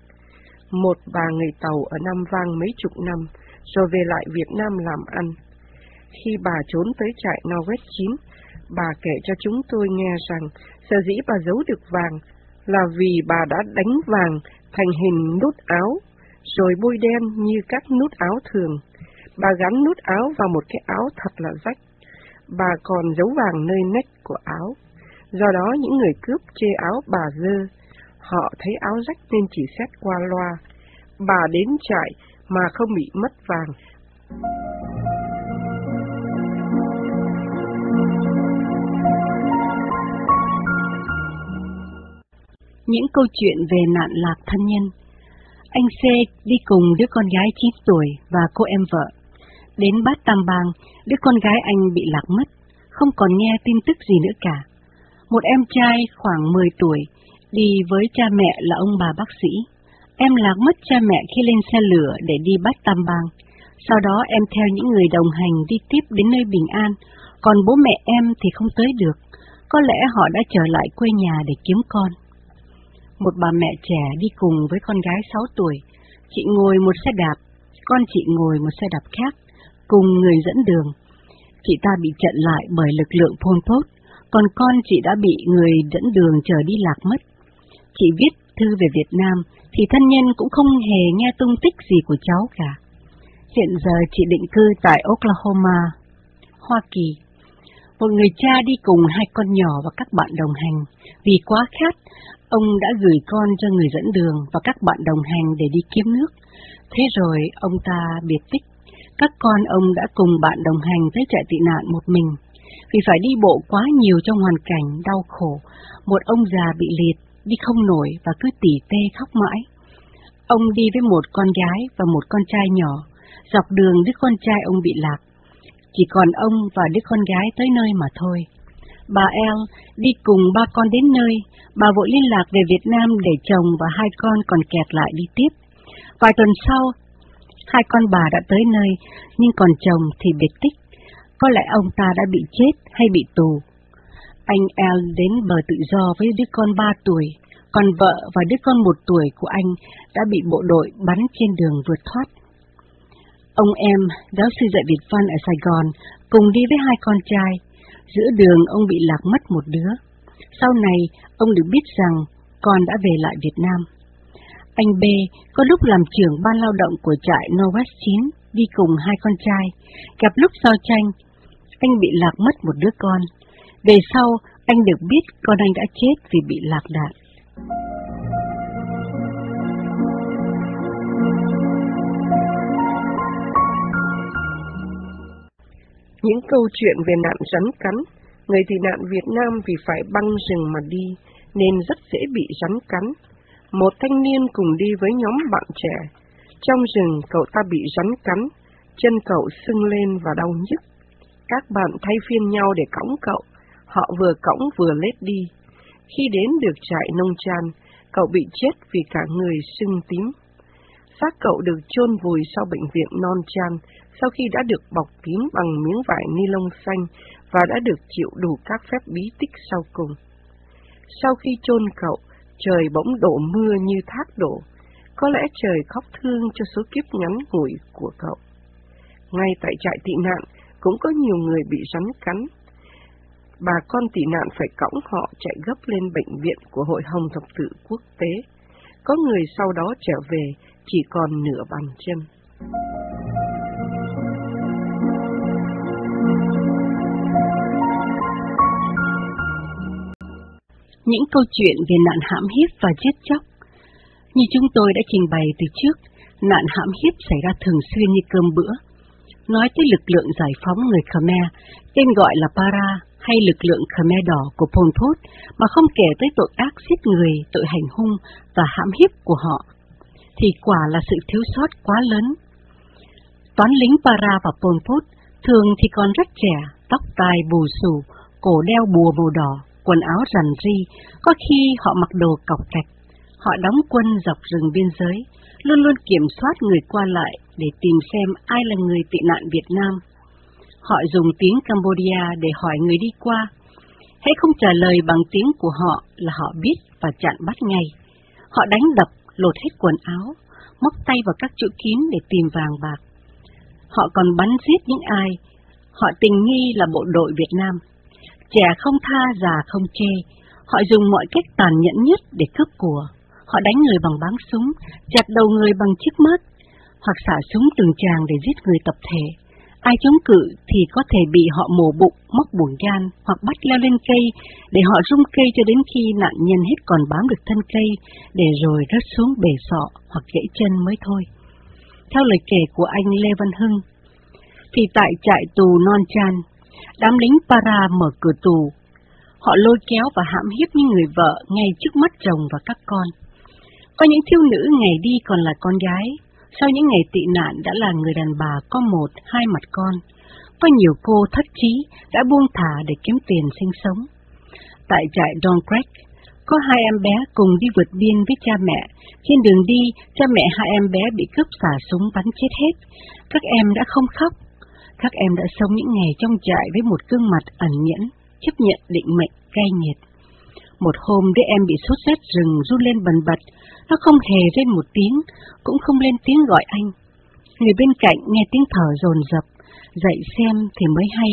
Một bà người tàu ở Nam Vang mấy chục năm, rồi về lại Việt Nam làm ăn. Khi bà trốn tới trại Norwest 9, bà kể cho chúng tôi nghe rằng sở dĩ bà giấu được vàng là vì bà đã đánh vàng thành hình nút áo, rồi bôi đen như các nút áo thường. Bà gắn nút áo vào một cái áo thật là rách. Bà còn giấu vàng nơi nách của áo. Do đó những người cướp chê áo bà dơ. Họ thấy áo rách nên chỉ xét qua loa. Bà đến trại mà không bị mất vàng. Những câu chuyện về nạn lạc thân nhân. Anh C đi cùng đứa con gái 9 tuổi và cô em vợ. Đến Bát Tam Bang, đứa con gái anh bị lạc mất, không còn nghe tin tức gì nữa cả. Một em trai khoảng 10 tuổi đi với cha mẹ là ông bà bác sĩ. Em lạc mất cha mẹ khi lên xe lửa để đi Bát Tam Bang. Sau đó em theo những người đồng hành đi tiếp đến nơi bình an, còn bố mẹ em thì không tới được. Có lẽ họ đã trở lại quê nhà để kiếm con một bà mẹ trẻ đi cùng với con gái 6 tuổi. Chị ngồi một xe đạp, con chị ngồi một xe đạp khác, cùng người dẫn đường. Chị ta bị chặn lại bởi lực lượng Pol Pot, còn con chị đã bị người dẫn đường chờ đi lạc mất. Chị viết thư về Việt Nam, thì thân nhân cũng không hề nghe tung tích gì của cháu cả. Hiện giờ chị định cư tại Oklahoma, Hoa Kỳ. Một người cha đi cùng hai con nhỏ và các bạn đồng hành. Vì quá khát, Ông đã gửi con cho người dẫn đường và các bạn đồng hành để đi kiếm nước. Thế rồi ông ta biệt tích. Các con ông đã cùng bạn đồng hành tới trại tị nạn một mình. Vì phải đi bộ quá nhiều trong hoàn cảnh đau khổ, một ông già bị liệt, đi không nổi và cứ tỉ tê khóc mãi. Ông đi với một con gái và một con trai nhỏ. Dọc đường đứa con trai ông bị lạc. Chỉ còn ông và đứa con gái tới nơi mà thôi. Bà El đi cùng ba con đến nơi, bà vội liên lạc về Việt Nam để chồng và hai con còn kẹt lại đi tiếp. Vài tuần sau, hai con bà đã tới nơi, nhưng còn chồng thì biệt tích. Có lẽ ông ta đã bị chết hay bị tù. Anh El đến bờ tự do với đứa con ba tuổi, còn vợ và đứa con một tuổi của anh đã bị bộ đội bắn trên đường vượt thoát. Ông em, giáo sư dạy Việt văn ở Sài Gòn, cùng đi với hai con trai. Giữa đường ông bị lạc mất một đứa. Sau này, ông được biết rằng con đã về lại Việt Nam. Anh B có lúc làm trưởng ban lao động của trại Novas 9 đi cùng hai con trai. Gặp lúc giao tranh, anh bị lạc mất một đứa con. Về sau, anh được biết con anh đã chết vì bị lạc đạn. Những câu chuyện về nạn rắn cắn, người tị nạn Việt Nam vì phải băng rừng mà đi, nên rất dễ bị rắn cắn. Một thanh niên cùng đi với nhóm bạn trẻ. Trong rừng cậu ta bị rắn cắn, chân cậu sưng lên và đau nhức. Các bạn thay phiên nhau để cõng cậu, họ vừa cõng vừa lết đi. Khi đến được trại nông tràn, cậu bị chết vì cả người sưng tím. Xác cậu được chôn vùi sau bệnh viện non chan sau khi đã được bọc kín bằng miếng vải ni lông xanh và đã được chịu đủ các phép bí tích sau cùng. Sau khi chôn cậu, trời bỗng đổ mưa như thác đổ. Có lẽ trời khóc thương cho số kiếp ngắn ngủi của cậu. Ngay tại trại tị nạn, cũng có nhiều người bị rắn cắn. Bà con tị nạn phải cõng họ chạy gấp lên bệnh viện của Hội Hồng Thập Tự Quốc tế. Có người sau đó trở về chỉ còn nửa bàn chân. Những câu chuyện về nạn hãm hiếp và giết chóc. Như chúng tôi đã trình bày từ trước, nạn hãm hiếp xảy ra thường xuyên như cơm bữa. Nói tới lực lượng giải phóng người Khmer, tên gọi là Para hay lực lượng Khmer đỏ của Pol Pot, mà không kể tới tội ác giết người, tội hành hung và hãm hiếp của họ, thì quả là sự thiếu sót quá lớn. Toán lính Para và Pol Pot thường thì còn rất trẻ, tóc tai bù xù, cổ đeo bùa màu đỏ, quần áo rằn ri, có khi họ mặc đồ cọc cạch. Họ đóng quân dọc rừng biên giới, luôn luôn kiểm soát người qua lại để tìm xem ai là người tị nạn Việt Nam. Họ dùng tiếng Cambodia để hỏi người đi qua. Hãy không trả lời bằng tiếng của họ là họ biết và chặn bắt ngay. Họ đánh đập, lột hết quần áo, móc tay vào các chỗ kín để tìm vàng bạc. Họ còn bắn giết những ai họ tình nghi là bộ đội Việt Nam. Trẻ không tha, già không chê. Họ dùng mọi cách tàn nhẫn nhất để cướp của. Họ đánh người bằng báng súng, chặt đầu người bằng chiếc mớt, hoặc xả súng từng tràng để giết người tập thể. Ai chống cự thì có thể bị họ mổ bụng, móc buồng gan, hoặc bắt leo lên cây để họ rung cây cho đến khi nạn nhân hết còn bám được thân cây, để rồi rớt xuống bể sọ hoặc gãy chân mới thôi. Theo lời kể của anh Lê Văn Hưng, thì tại trại tù Non Chan, đám lính para mở cửa tù. Họ lôi kéo và hãm hiếp những người vợ ngay trước mắt chồng và các con. Có những thiếu nữ ngày đi còn là con gái, sau những ngày tị nạn đã là người đàn bà có một, hai mặt con. Có nhiều cô thất trí đã buông thả để kiếm tiền sinh sống. Tại trại Don Craig, có hai em bé cùng đi vượt biên với cha mẹ. Trên đường đi, cha mẹ hai em bé bị cướp xả súng bắn chết hết. Các em đã không khóc, các em đã sống những ngày trong trại với một gương mặt ẩn nhẫn, chấp nhận định mệnh cay nghiệt. Một hôm đứa em bị sốt rét rừng run lên bần bật, nó không hề lên một tiếng, cũng không lên tiếng gọi anh. Người bên cạnh nghe tiếng thở dồn dập, dậy xem thì mới hay,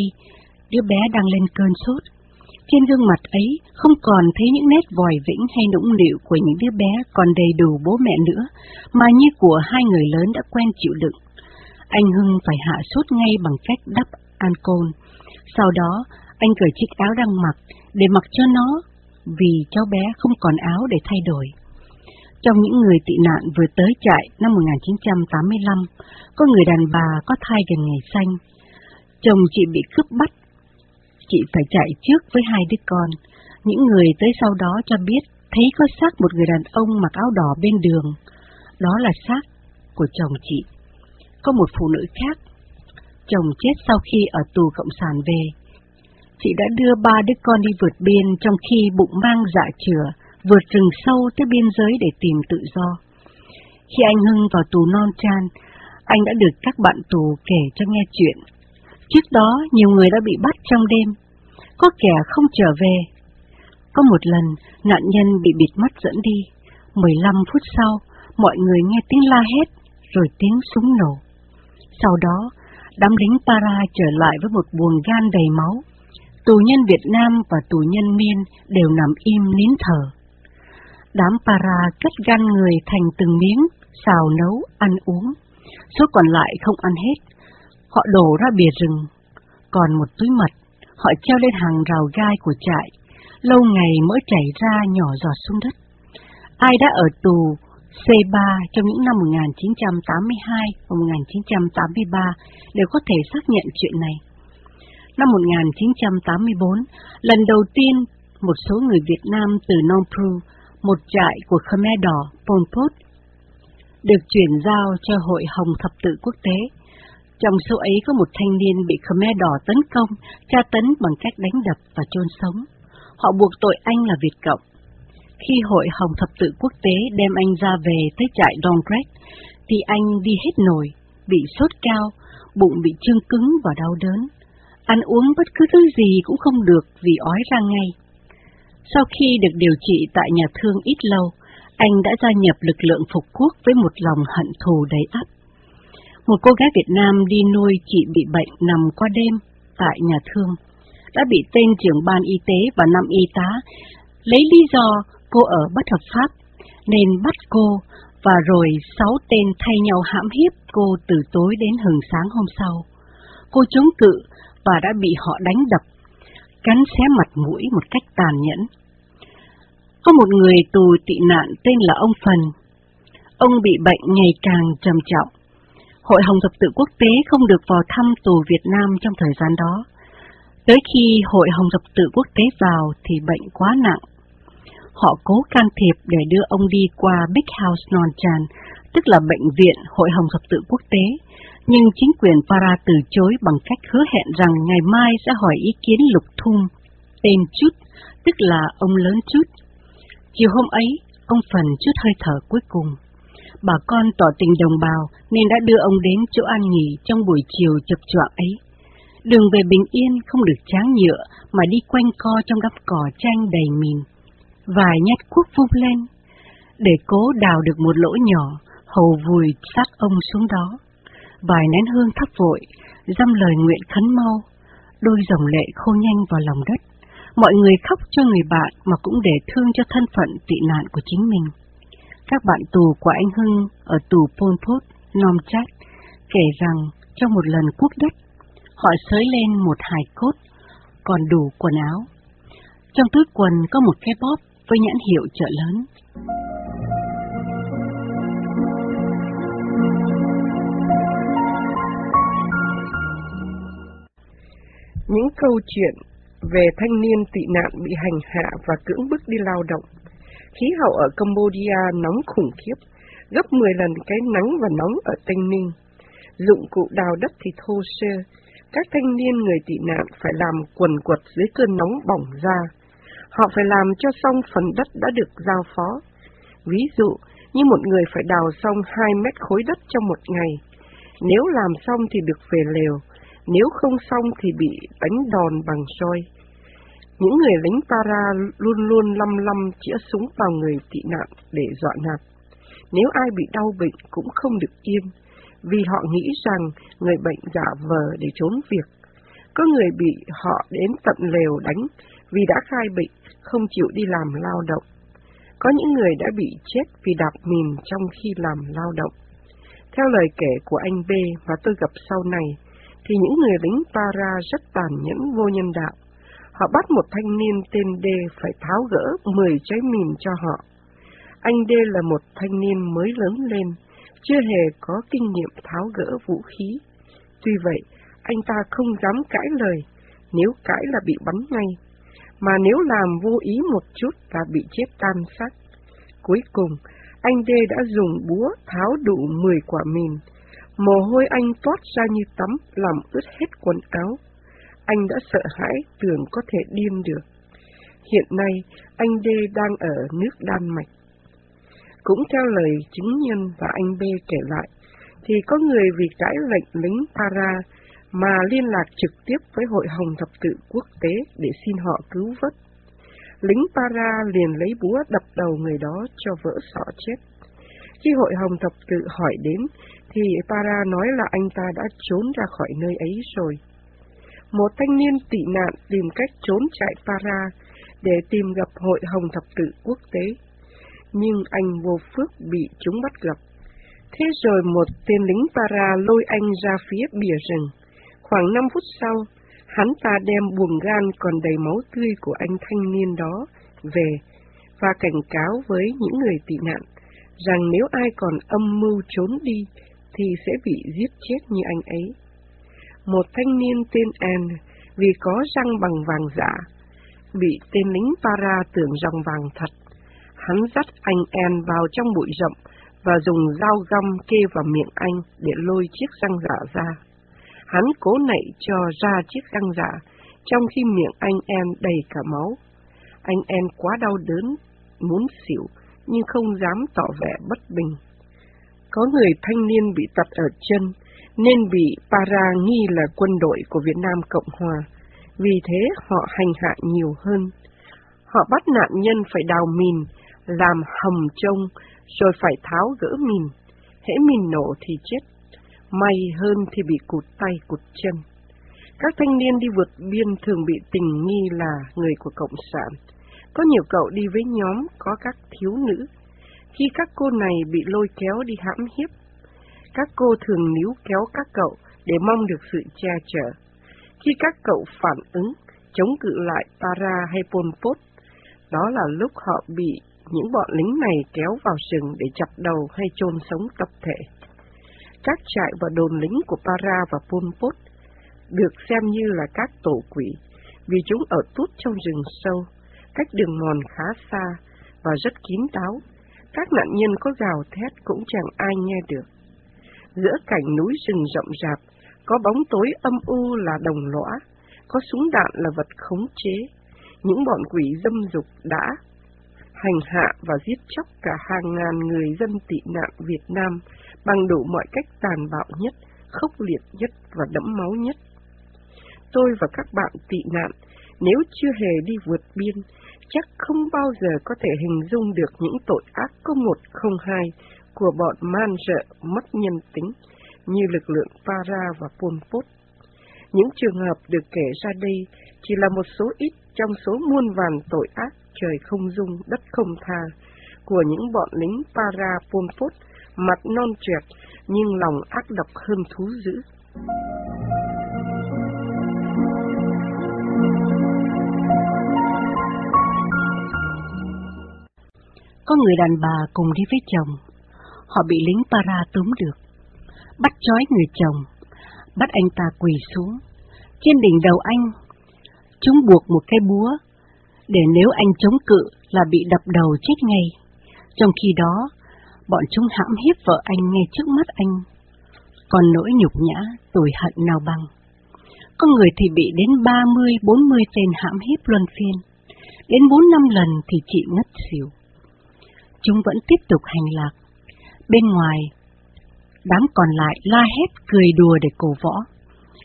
đứa bé đang lên cơn sốt. Trên gương mặt ấy không còn thấy những nét vòi vĩnh hay nũng nịu của những đứa bé còn đầy đủ bố mẹ nữa, mà như của hai người lớn đã quen chịu đựng. Anh Hưng phải hạ sốt ngay bằng cách đắp ancol. Sau đó, anh cởi chiếc áo đang mặc để mặc cho nó, vì cháu bé không còn áo để thay đổi. Trong những người tị nạn vừa tới trại năm 1985, có người đàn bà có thai gần ngày xanh. Chồng chị bị cướp bắt. Chị phải chạy trước với hai đứa con. Những người tới sau đó cho biết thấy có xác một người đàn ông mặc áo đỏ bên đường. Đó là xác của chồng chị có một phụ nữ khác. Chồng chết sau khi ở tù Cộng sản về. Chị đã đưa ba đứa con đi vượt biên trong khi bụng mang dạ chửa, vượt rừng sâu tới biên giới để tìm tự do. Khi anh Hưng vào tù non chan, anh đã được các bạn tù kể cho nghe chuyện. Trước đó, nhiều người đã bị bắt trong đêm, có kẻ không trở về. Có một lần, nạn nhân bị bịt mắt dẫn đi. 15 phút sau, mọi người nghe tiếng la hét, rồi tiếng súng nổ. Sau đó, đám lính para trở lại với một buồng gan đầy máu. Tù nhân Việt Nam và tù nhân Miên đều nằm im nín thở. Đám para cắt gan người thành từng miếng, xào nấu, ăn uống. Số còn lại không ăn hết. Họ đổ ra bìa rừng. Còn một túi mật, họ treo lên hàng rào gai của trại. Lâu ngày mỡ chảy ra nhỏ giọt xuống đất. Ai đã ở tù C3 trong những năm 1982 và 1983 đều có thể xác nhận chuyện này. Năm 1984, lần đầu tiên một số người Việt Nam từ Nong Pru, một trại của Khmer Đỏ, Pol Pot, được chuyển giao cho Hội Hồng Thập tự Quốc tế. Trong số ấy có một thanh niên bị Khmer Đỏ tấn công, tra tấn bằng cách đánh đập và chôn sống. Họ buộc tội anh là Việt Cộng khi Hội Hồng Thập tự Quốc tế đem anh ra về tới trại Dongret, thì anh đi hết nổi, bị sốt cao, bụng bị trương cứng và đau đớn. Ăn uống bất cứ thứ gì cũng không được vì ói ra ngay. Sau khi được điều trị tại nhà thương ít lâu, anh đã gia nhập lực lượng phục quốc với một lòng hận thù đầy ắp. Một cô gái Việt Nam đi nuôi chị bị bệnh nằm qua đêm tại nhà thương, đã bị tên trưởng ban y tế và năm y tá lấy lý do cô ở bất hợp pháp, nên bắt cô và rồi sáu tên thay nhau hãm hiếp cô từ tối đến hừng sáng hôm sau. Cô chống cự và đã bị họ đánh đập, cắn xé mặt mũi một cách tàn nhẫn. Có một người tù tị nạn tên là ông Phần. Ông bị bệnh ngày càng trầm trọng. Hội Hồng Thập tự Quốc tế không được vào thăm tù Việt Nam trong thời gian đó. Tới khi Hội Hồng Thập tự Quốc tế vào thì bệnh quá nặng Họ cố can thiệp để đưa ông đi qua Big House Non Chan, tức là bệnh viện Hội Hồng Thập tự Quốc tế, nhưng chính quyền Para từ chối bằng cách hứa hẹn rằng ngày mai sẽ hỏi ý kiến Lục Thung, tên Chút, tức là ông lớn Chút. Chiều hôm ấy, ông Phần chút hơi thở cuối cùng. Bà con tỏ tình đồng bào nên đã đưa ông đến chỗ an nghỉ trong buổi chiều chập choạng ấy. Đường về bình yên không được tráng nhựa mà đi quanh co trong đắp cỏ tranh đầy mìn vài nhát cuốc vung lên, để cố đào được một lỗ nhỏ, hầu vùi sát ông xuống đó. Vài nén hương thắp vội, dăm lời nguyện khấn mau, đôi dòng lệ khô nhanh vào lòng đất. Mọi người khóc cho người bạn mà cũng để thương cho thân phận tị nạn của chính mình. Các bạn tù của anh Hưng ở tù Pol Pot, Nom Chat, kể rằng trong một lần cuốc đất, họ sới lên một hài cốt, còn đủ quần áo. Trong túi quần có một cái bóp với nhãn hiệu chợ lớn. Những câu chuyện về thanh niên tị nạn bị hành hạ và cưỡng bức đi lao động. Khí hậu ở Cambodia nóng khủng khiếp, gấp 10 lần cái nắng và nóng ở Tây Ninh. Dụng cụ đào đất thì thô sơ, các thanh niên người tị nạn phải làm quần quật dưới cơn nóng bỏng ra Họ phải làm cho xong phần đất đã được giao phó. Ví dụ, như một người phải đào xong 2 mét khối đất trong một ngày. Nếu làm xong thì được về lều, nếu không xong thì bị đánh đòn bằng roi. Những người lính para luôn luôn lăm lăm chĩa súng vào người tị nạn để dọa nạt. Nếu ai bị đau bệnh cũng không được yên, vì họ nghĩ rằng người bệnh giả vờ để trốn việc. Có người bị họ đến tận lều đánh vì đã khai bệnh, không chịu đi làm lao động. Có những người đã bị chết vì đạp mìn trong khi làm lao động. Theo lời kể của anh B và tôi gặp sau này, thì những người lính para rất tàn nhẫn vô nhân đạo. Họ bắt một thanh niên tên D phải tháo gỡ 10 trái mìn cho họ. Anh D là một thanh niên mới lớn lên, chưa hề có kinh nghiệm tháo gỡ vũ khí. Tuy vậy, anh ta không dám cãi lời, nếu cãi là bị bắn ngay mà nếu làm vô ý một chút là bị chết tan xác. Cuối cùng, anh D đã dùng búa tháo đủ 10 quả mìn. Mồ hôi anh toát ra như tắm, làm ướt hết quần áo. Anh đã sợ hãi tưởng có thể điên được. Hiện nay, anh D đang ở nước Đan Mạch. Cũng theo lời chứng nhân và anh B kể lại, thì có người vì cãi lệnh lính Para mà liên lạc trực tiếp với Hội Hồng Thập tự quốc tế để xin họ cứu vớt. Lính para liền lấy búa đập đầu người đó cho vỡ sọ chết. Khi Hội Hồng Thập tự hỏi đến, thì para nói là anh ta đã trốn ra khỏi nơi ấy rồi. Một thanh niên tị nạn tìm cách trốn chạy para để tìm gặp Hội Hồng Thập tự quốc tế. Nhưng anh vô phước bị chúng bắt gặp. Thế rồi một tên lính para lôi anh ra phía bìa rừng. Khoảng 5 phút sau, hắn ta đem buồng gan còn đầy máu tươi của anh thanh niên đó về và cảnh cáo với những người tị nạn rằng nếu ai còn âm mưu trốn đi thì sẽ bị giết chết như anh ấy. Một thanh niên tên An vì có răng bằng vàng giả, bị tên lính para tưởng răng vàng thật. Hắn dắt anh An vào trong bụi rậm và dùng dao găm kê vào miệng anh để lôi chiếc răng giả ra. Hắn cố nảy cho ra chiếc răng giả, trong khi miệng anh em đầy cả máu. Anh em quá đau đớn, muốn xỉu, nhưng không dám tỏ vẻ bất bình. Có người thanh niên bị tật ở chân, nên bị para nghi là quân đội của Việt Nam Cộng Hòa. Vì thế họ hành hạ nhiều hơn. Họ bắt nạn nhân phải đào mìn, làm hầm trông, rồi phải tháo gỡ mìn. Hễ mìn nổ thì chết, may hơn thì bị cụt tay cụt chân. Các thanh niên đi vượt biên thường bị tình nghi là người của Cộng sản. Có nhiều cậu đi với nhóm có các thiếu nữ. Khi các cô này bị lôi kéo đi hãm hiếp, các cô thường níu kéo các cậu để mong được sự che chở. Khi các cậu phản ứng, chống cự lại Para hay Pol Pot, đó là lúc họ bị những bọn lính này kéo vào rừng để chặt đầu hay chôn sống tập thể. Các trại và đồn lính của Para và Pol Pot được xem như là các tổ quỷ vì chúng ở tút trong rừng sâu, cách đường mòn khá xa và rất kín đáo. Các nạn nhân có gào thét cũng chẳng ai nghe được. Giữa cảnh núi rừng rộng rạp, có bóng tối âm u là đồng lõa, có súng đạn là vật khống chế. Những bọn quỷ dâm dục đã hành hạ và giết chóc cả hàng ngàn người dân tị nạn Việt Nam bằng đủ mọi cách tàn bạo nhất, khốc liệt nhất và đẫm máu nhất. Tôi và các bạn tị nạn, nếu chưa hề đi vượt biên, chắc không bao giờ có thể hình dung được những tội ác có một không hai của bọn man rợ mất nhân tính như lực lượng Para và Pol Pot. Những trường hợp được kể ra đây chỉ là một số ít trong số muôn vàn tội ác trời không dung, đất không tha của những bọn lính Para Pol Pot, mặt non trẹt nhưng lòng ác độc hơn thú dữ. Có người đàn bà cùng đi với chồng. Họ bị lính para túm được. Bắt trói người chồng. Bắt anh ta quỳ xuống. Trên đỉnh đầu anh, chúng buộc một cái búa, để nếu anh chống cự là bị đập đầu chết ngay. Trong khi đó, bọn chúng hãm hiếp vợ anh ngay trước mắt anh. Còn nỗi nhục nhã, tủi hận nào bằng. Có người thì bị đến 30, 40 tên hãm hiếp luân phiên. Đến 4 năm lần thì chị ngất xỉu chúng vẫn tiếp tục hành lạc. Bên ngoài, đám còn lại la hét cười đùa để cổ võ.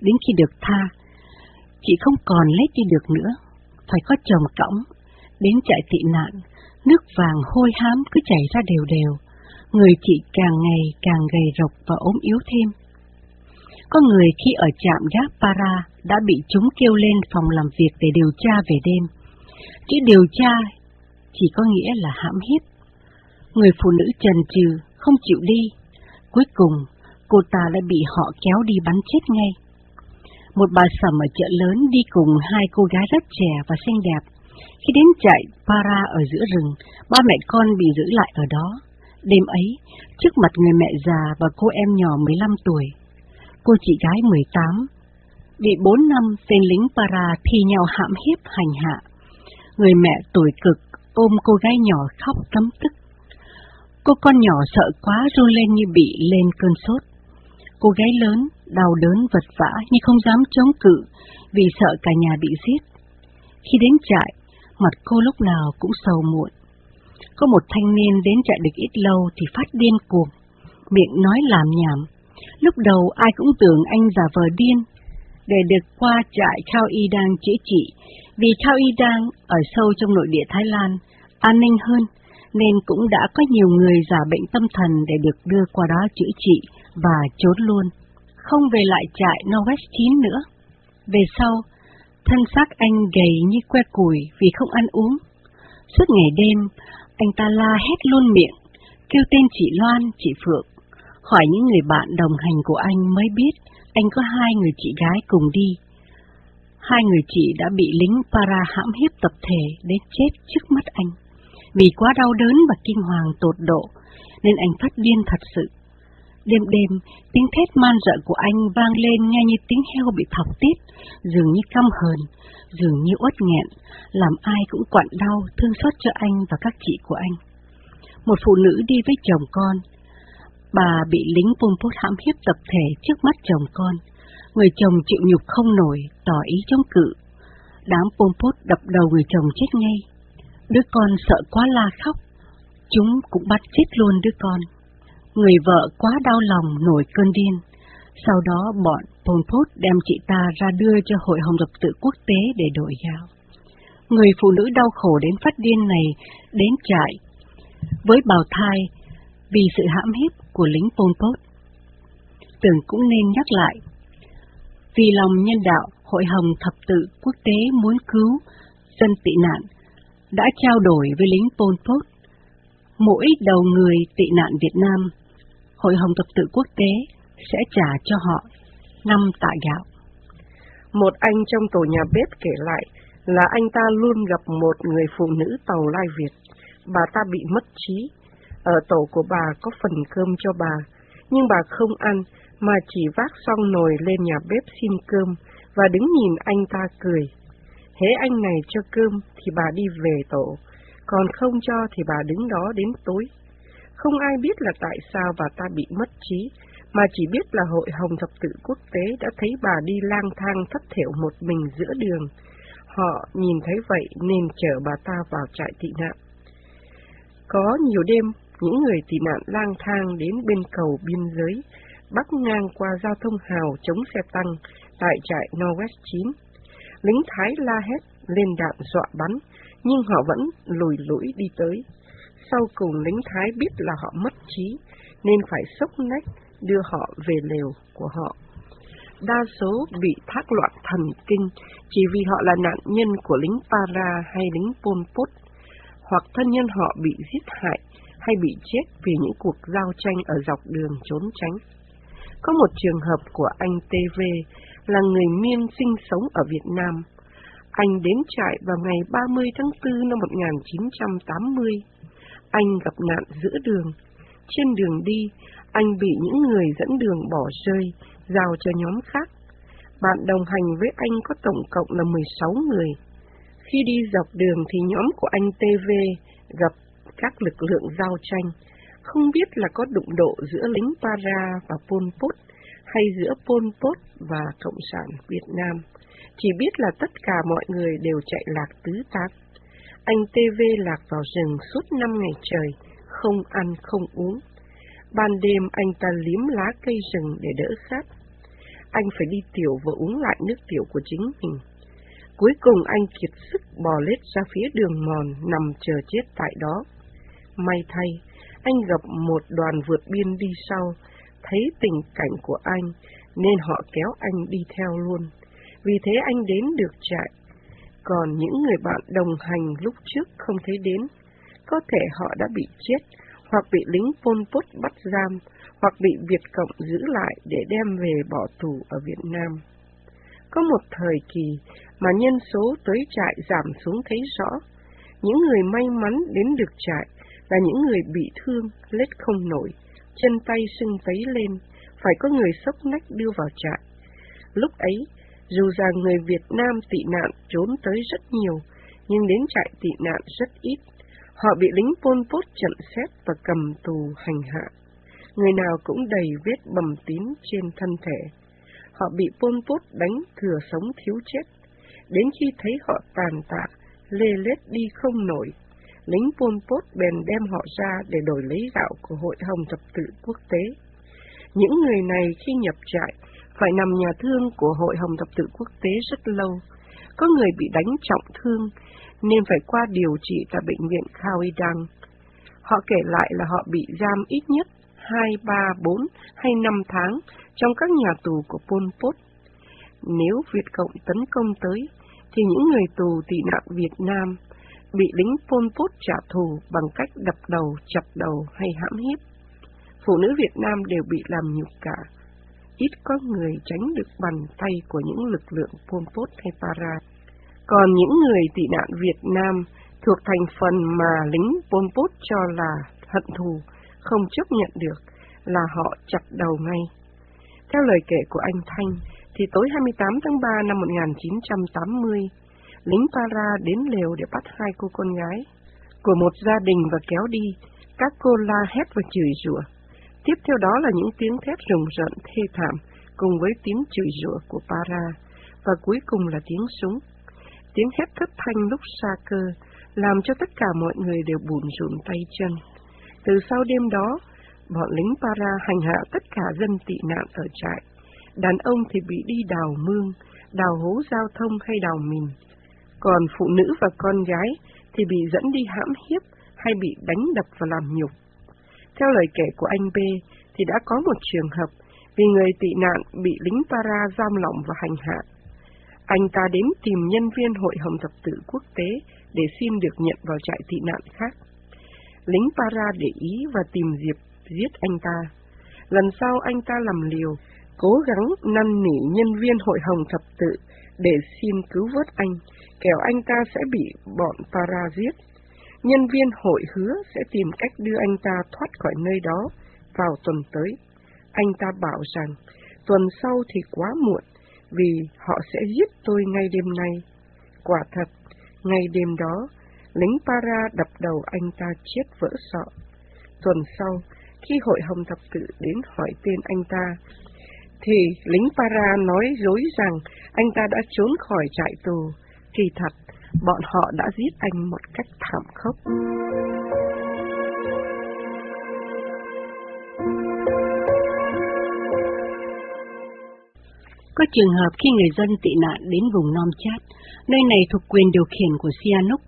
Đến khi được tha, chị không còn lấy đi được nữa, phải có chồng cõng. Đến chạy tị nạn, nước vàng hôi hám cứ chảy ra đều đều. Người chị càng ngày càng gầy rộc và ốm yếu thêm. Có người khi ở trạm gác Para đã bị chúng kêu lên phòng làm việc để điều tra về đêm. Chữ điều tra chỉ có nghĩa là hãm hiếp. Người phụ nữ trần trừ, không chịu đi. Cuối cùng, cô ta đã bị họ kéo đi bắn chết ngay. Một bà sầm ở chợ lớn đi cùng hai cô gái rất trẻ và xinh đẹp. Khi đến chạy para ở giữa rừng, ba mẹ con bị giữ lại ở đó. Đêm ấy, trước mặt người mẹ già và cô em nhỏ 15 tuổi, cô chị gái 18, bị 4 năm tên lính para thi nhau hãm hiếp hành hạ. Người mẹ tuổi cực ôm cô gái nhỏ khóc tấm tức. Cô con nhỏ sợ quá run lên như bị lên cơn sốt. Cô gái lớn, đau đớn vật vã nhưng không dám chống cự vì sợ cả nhà bị giết. Khi đến trại, mặt cô lúc nào cũng sầu muộn. Có một thanh niên đến trại được ít lâu thì phát điên cuồng, miệng nói làm nhảm. Lúc đầu ai cũng tưởng anh giả vờ điên, để được qua trại Khao Y đang chữa trị, vì Khao Y đang ở sâu trong nội địa Thái Lan, an ninh hơn, nên cũng đã có nhiều người giả bệnh tâm thần để được đưa qua đó chữa trị và trốn luôn, không về lại trại Norwest 9 nữa. Về sau, thân xác anh gầy như que củi vì không ăn uống. Suốt ngày đêm, anh ta la hét luôn miệng, kêu tên chị Loan, chị Phượng. Hỏi những người bạn đồng hành của anh mới biết anh có hai người chị gái cùng đi. Hai người chị đã bị lính para hãm hiếp tập thể đến chết trước mắt anh. Vì quá đau đớn và kinh hoàng tột độ, nên anh phát điên thật sự. Đêm đêm, tiếng thét man rợn của anh vang lên nghe như tiếng heo bị thọc tiết, dường như căm hờn, dường như uất nghẹn, làm ai cũng quặn đau, thương xót cho anh và các chị của anh. Một phụ nữ đi với chồng con. Bà bị lính Pol Pot hãm hiếp tập thể trước mắt chồng con. Người chồng chịu nhục không nổi, tỏ ý chống cự. Đám Pol Pot đập đầu người chồng chết ngay. Đứa con sợ quá la khóc. Chúng cũng bắt chết luôn đứa con. Người vợ quá đau lòng nổi cơn điên. Sau đó bọn Pol Pot đem chị ta ra đưa cho Hội Hồng Thập tự quốc tế để đổi giao. Người phụ nữ đau khổ đến phát điên này đến trại với bào thai vì sự hãm hiếp của lính Pol Pot. Tưởng cũng nên nhắc lại, vì lòng nhân đạo, Hội Hồng Thập tự quốc tế muốn cứu dân tị nạn đã trao đổi với lính Pol Pot. Mỗi đầu người tị nạn Việt Nam, Hội Hồng Thập tự quốc tế sẽ trả cho họ năm tạ gạo. Một anh trong tổ nhà bếp kể lại là anh ta luôn gặp một người phụ nữ tàu lai Việt. Bà ta bị mất trí. Ở tổ của bà có phần cơm cho bà, nhưng bà không ăn mà chỉ vác xong nồi lên nhà bếp xin cơm và đứng nhìn anh ta cười. Hễ anh này cho cơm thì bà đi về tổ, còn không cho thì bà đứng đó đến tối. Không ai biết là tại sao bà ta bị mất trí, mà chỉ biết là Hội Hồng Thập tự Quốc tế đã thấy bà đi lang thang thất thiểu một mình giữa đường. Họ nhìn thấy vậy nên chở bà ta vào trại tị nạn. Có nhiều đêm, những người tị nạn lang thang đến bên cầu biên giới, bắc ngang qua giao thông hào chống xe tăng tại trại Norwest 9. Lính Thái la hét lên đạn dọa bắn, nhưng họ vẫn lùi lũi đi tới. Sau cùng lính Thái biết là họ mất trí, nên phải sốc nách đưa họ về lều của họ. Đa số bị thác loạn thần kinh chỉ vì họ là nạn nhân của lính Para hay lính Pol Pot, hoặc thân nhân họ bị giết hại hay bị chết vì những cuộc giao tranh ở dọc đường trốn tránh. Có một trường hợp của anh TV là người Miên sinh sống ở Việt Nam. Anh đến trại vào ngày 30 tháng 4 năm 1980. Anh gặp nạn giữa đường. Trên đường đi, anh bị những người dẫn đường bỏ rơi, giao cho nhóm khác. Bạn đồng hành với anh có tổng cộng là 16 người. Khi đi dọc đường thì nhóm của anh TV gặp các lực lượng giao tranh, không biết là có đụng độ giữa lính Para và Pol Pot hay giữa Pol Pot và Cộng sản Việt Nam. Chỉ biết là tất cả mọi người đều chạy lạc tứ tán. Anh TV lạc vào rừng suốt năm ngày trời, không ăn không uống. Ban đêm anh ta liếm lá cây rừng để đỡ khát. Anh phải đi tiểu và uống lại nước tiểu của chính mình. Cuối cùng anh kiệt sức bò lết ra phía đường mòn nằm chờ chết tại đó. May thay, anh gặp một đoàn vượt biên đi sau, thấy tình cảnh của anh nên họ kéo anh đi theo luôn. Vì thế anh đến được trại. Còn những người bạn đồng hành lúc trước không thấy đến, có thể họ đã bị chết hoặc bị lính Pol Pot bắt giam, hoặc bị Việt Cộng giữ lại để đem về bỏ tù ở Việt Nam. Có một thời kỳ mà nhân số tới trại giảm xuống thấy rõ. Những người may mắn đến được trại là những người bị thương, lết không nổi, chân tay sưng tấy lên, phải có người sốc nách đưa vào trại. Lúc ấy, dù rằng người Việt Nam tị nạn trốn tới rất nhiều, nhưng đến trại tị nạn rất ít. Họ bị lính Pol Pot chặn xét và cầm tù hành hạ. Người nào cũng đầy vết bầm tím trên thân thể. Họ bị Pol Pot đánh thừa sống thiếu chết. Đến khi thấy họ tàn tạ, lê lết đi không nổi, lính Pol Pot bèn đem họ ra để đổi lấy gạo của Hội Hồng Thập tự Quốc tế. Những người này khi nhập trại phải nằm nhà thương của Hội Hồng Thập Tự Quốc tế rất lâu. Có người bị đánh trọng thương nên phải qua điều trị tại bệnh viện Khao Đăng. Họ kể lại là họ bị giam ít nhất 2, 3, 4 hay 5 tháng trong các nhà tù của Pol Pot. Nếu Việt Cộng tấn công tới, thì những người tù tị nạn Việt Nam bị lính Pol Pot trả thù bằng cách đập đầu, chặt đầu hay hãm hiếp. Phụ nữ Việt Nam đều bị làm nhục cả. Ít có người tránh được bàn tay của những lực lượng Pol Pot hay Para. Còn những người tị nạn Việt Nam thuộc thành phần mà lính Pol Pot cho là hận thù, không chấp nhận được, là họ chặt đầu ngay. Theo lời kể của anh Thanh, thì tối 28 tháng 3 năm 1980, lính Para đến lều để bắt hai cô con gái của một gia đình và kéo đi. Các cô la hét và chửi rủa. Tiếp theo đó là những tiếng thét rùng rợn thê thảm cùng với tiếng chửi rủa của Para và cuối cùng là tiếng súng. Tiếng hét thất thanh lúc xa cơ làm cho tất cả mọi người đều bùn rùn tay chân. Từ sau đêm đó, bọn lính Para hành hạ tất cả dân tị nạn ở trại. Đàn ông thì bị đi đào mương, đào hố giao thông hay đào mìn. Còn phụ nữ và con gái thì bị dẫn đi hãm hiếp hay bị đánh đập và làm nhục. Theo lời kể của anh B, thì đã có một trường hợp vì người tị nạn bị lính Para giam lỏng và hành hạ. Anh ta đến tìm nhân viên Hội Hồng Thập Tự Quốc tế để xin được nhận vào trại tị nạn khác. Lính Para để ý và tìm dịp giết anh ta. Lần sau anh ta làm liều, cố gắng năn nỉ nhân viên Hội Hồng Thập Tự để xin cứu vớt anh, kẻo anh ta sẽ bị bọn Para giết. Nhân viên hội hứa sẽ tìm cách đưa anh ta thoát khỏi nơi đó vào tuần tới. Anh ta bảo rằng tuần sau thì quá muộn vì họ sẽ giết tôi ngay đêm nay. Quả thật, ngay đêm đó, lính Para đập đầu anh ta chết vỡ sọ. Tuần sau, khi hội Hồng Thập Tự đến hỏi tên anh ta, thì lính Para nói dối rằng anh ta đã trốn khỏi trại tù. Kỳ thật, bọn họ đã giết anh một cách thảm khốc. Có trường hợp khi người dân tị nạn đến vùng Nom Chát, nơi này thuộc quyền điều khiển của Sihanouk,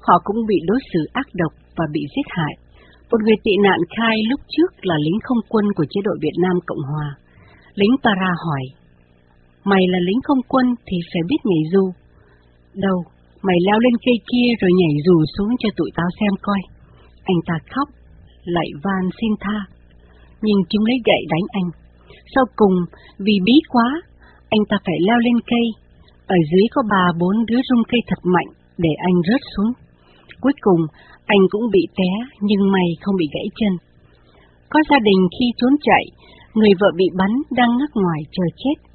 họ cũng bị đối xử ác độc và bị giết hại. Một người tị nạn khai lúc trước là lính không quân của chế độ Việt Nam Cộng Hòa. Lính Para hỏi, Mày là lính không quân thì phải biết nhảy dù. Đâu, mày leo lên cây kia rồi nhảy dù xuống cho tụi tao xem coi. Anh ta khóc, lại van xin tha. Nhưng chúng lấy gậy đánh anh. Sau cùng, vì bí quá, anh ta phải leo lên cây. Ở dưới có ba bốn đứa rung cây thật mạnh để anh rớt xuống. Cuối cùng, anh cũng bị té nhưng may không bị gãy chân. Có gia đình khi trốn chạy, người vợ bị bắn đang ngất ngoài chờ chết.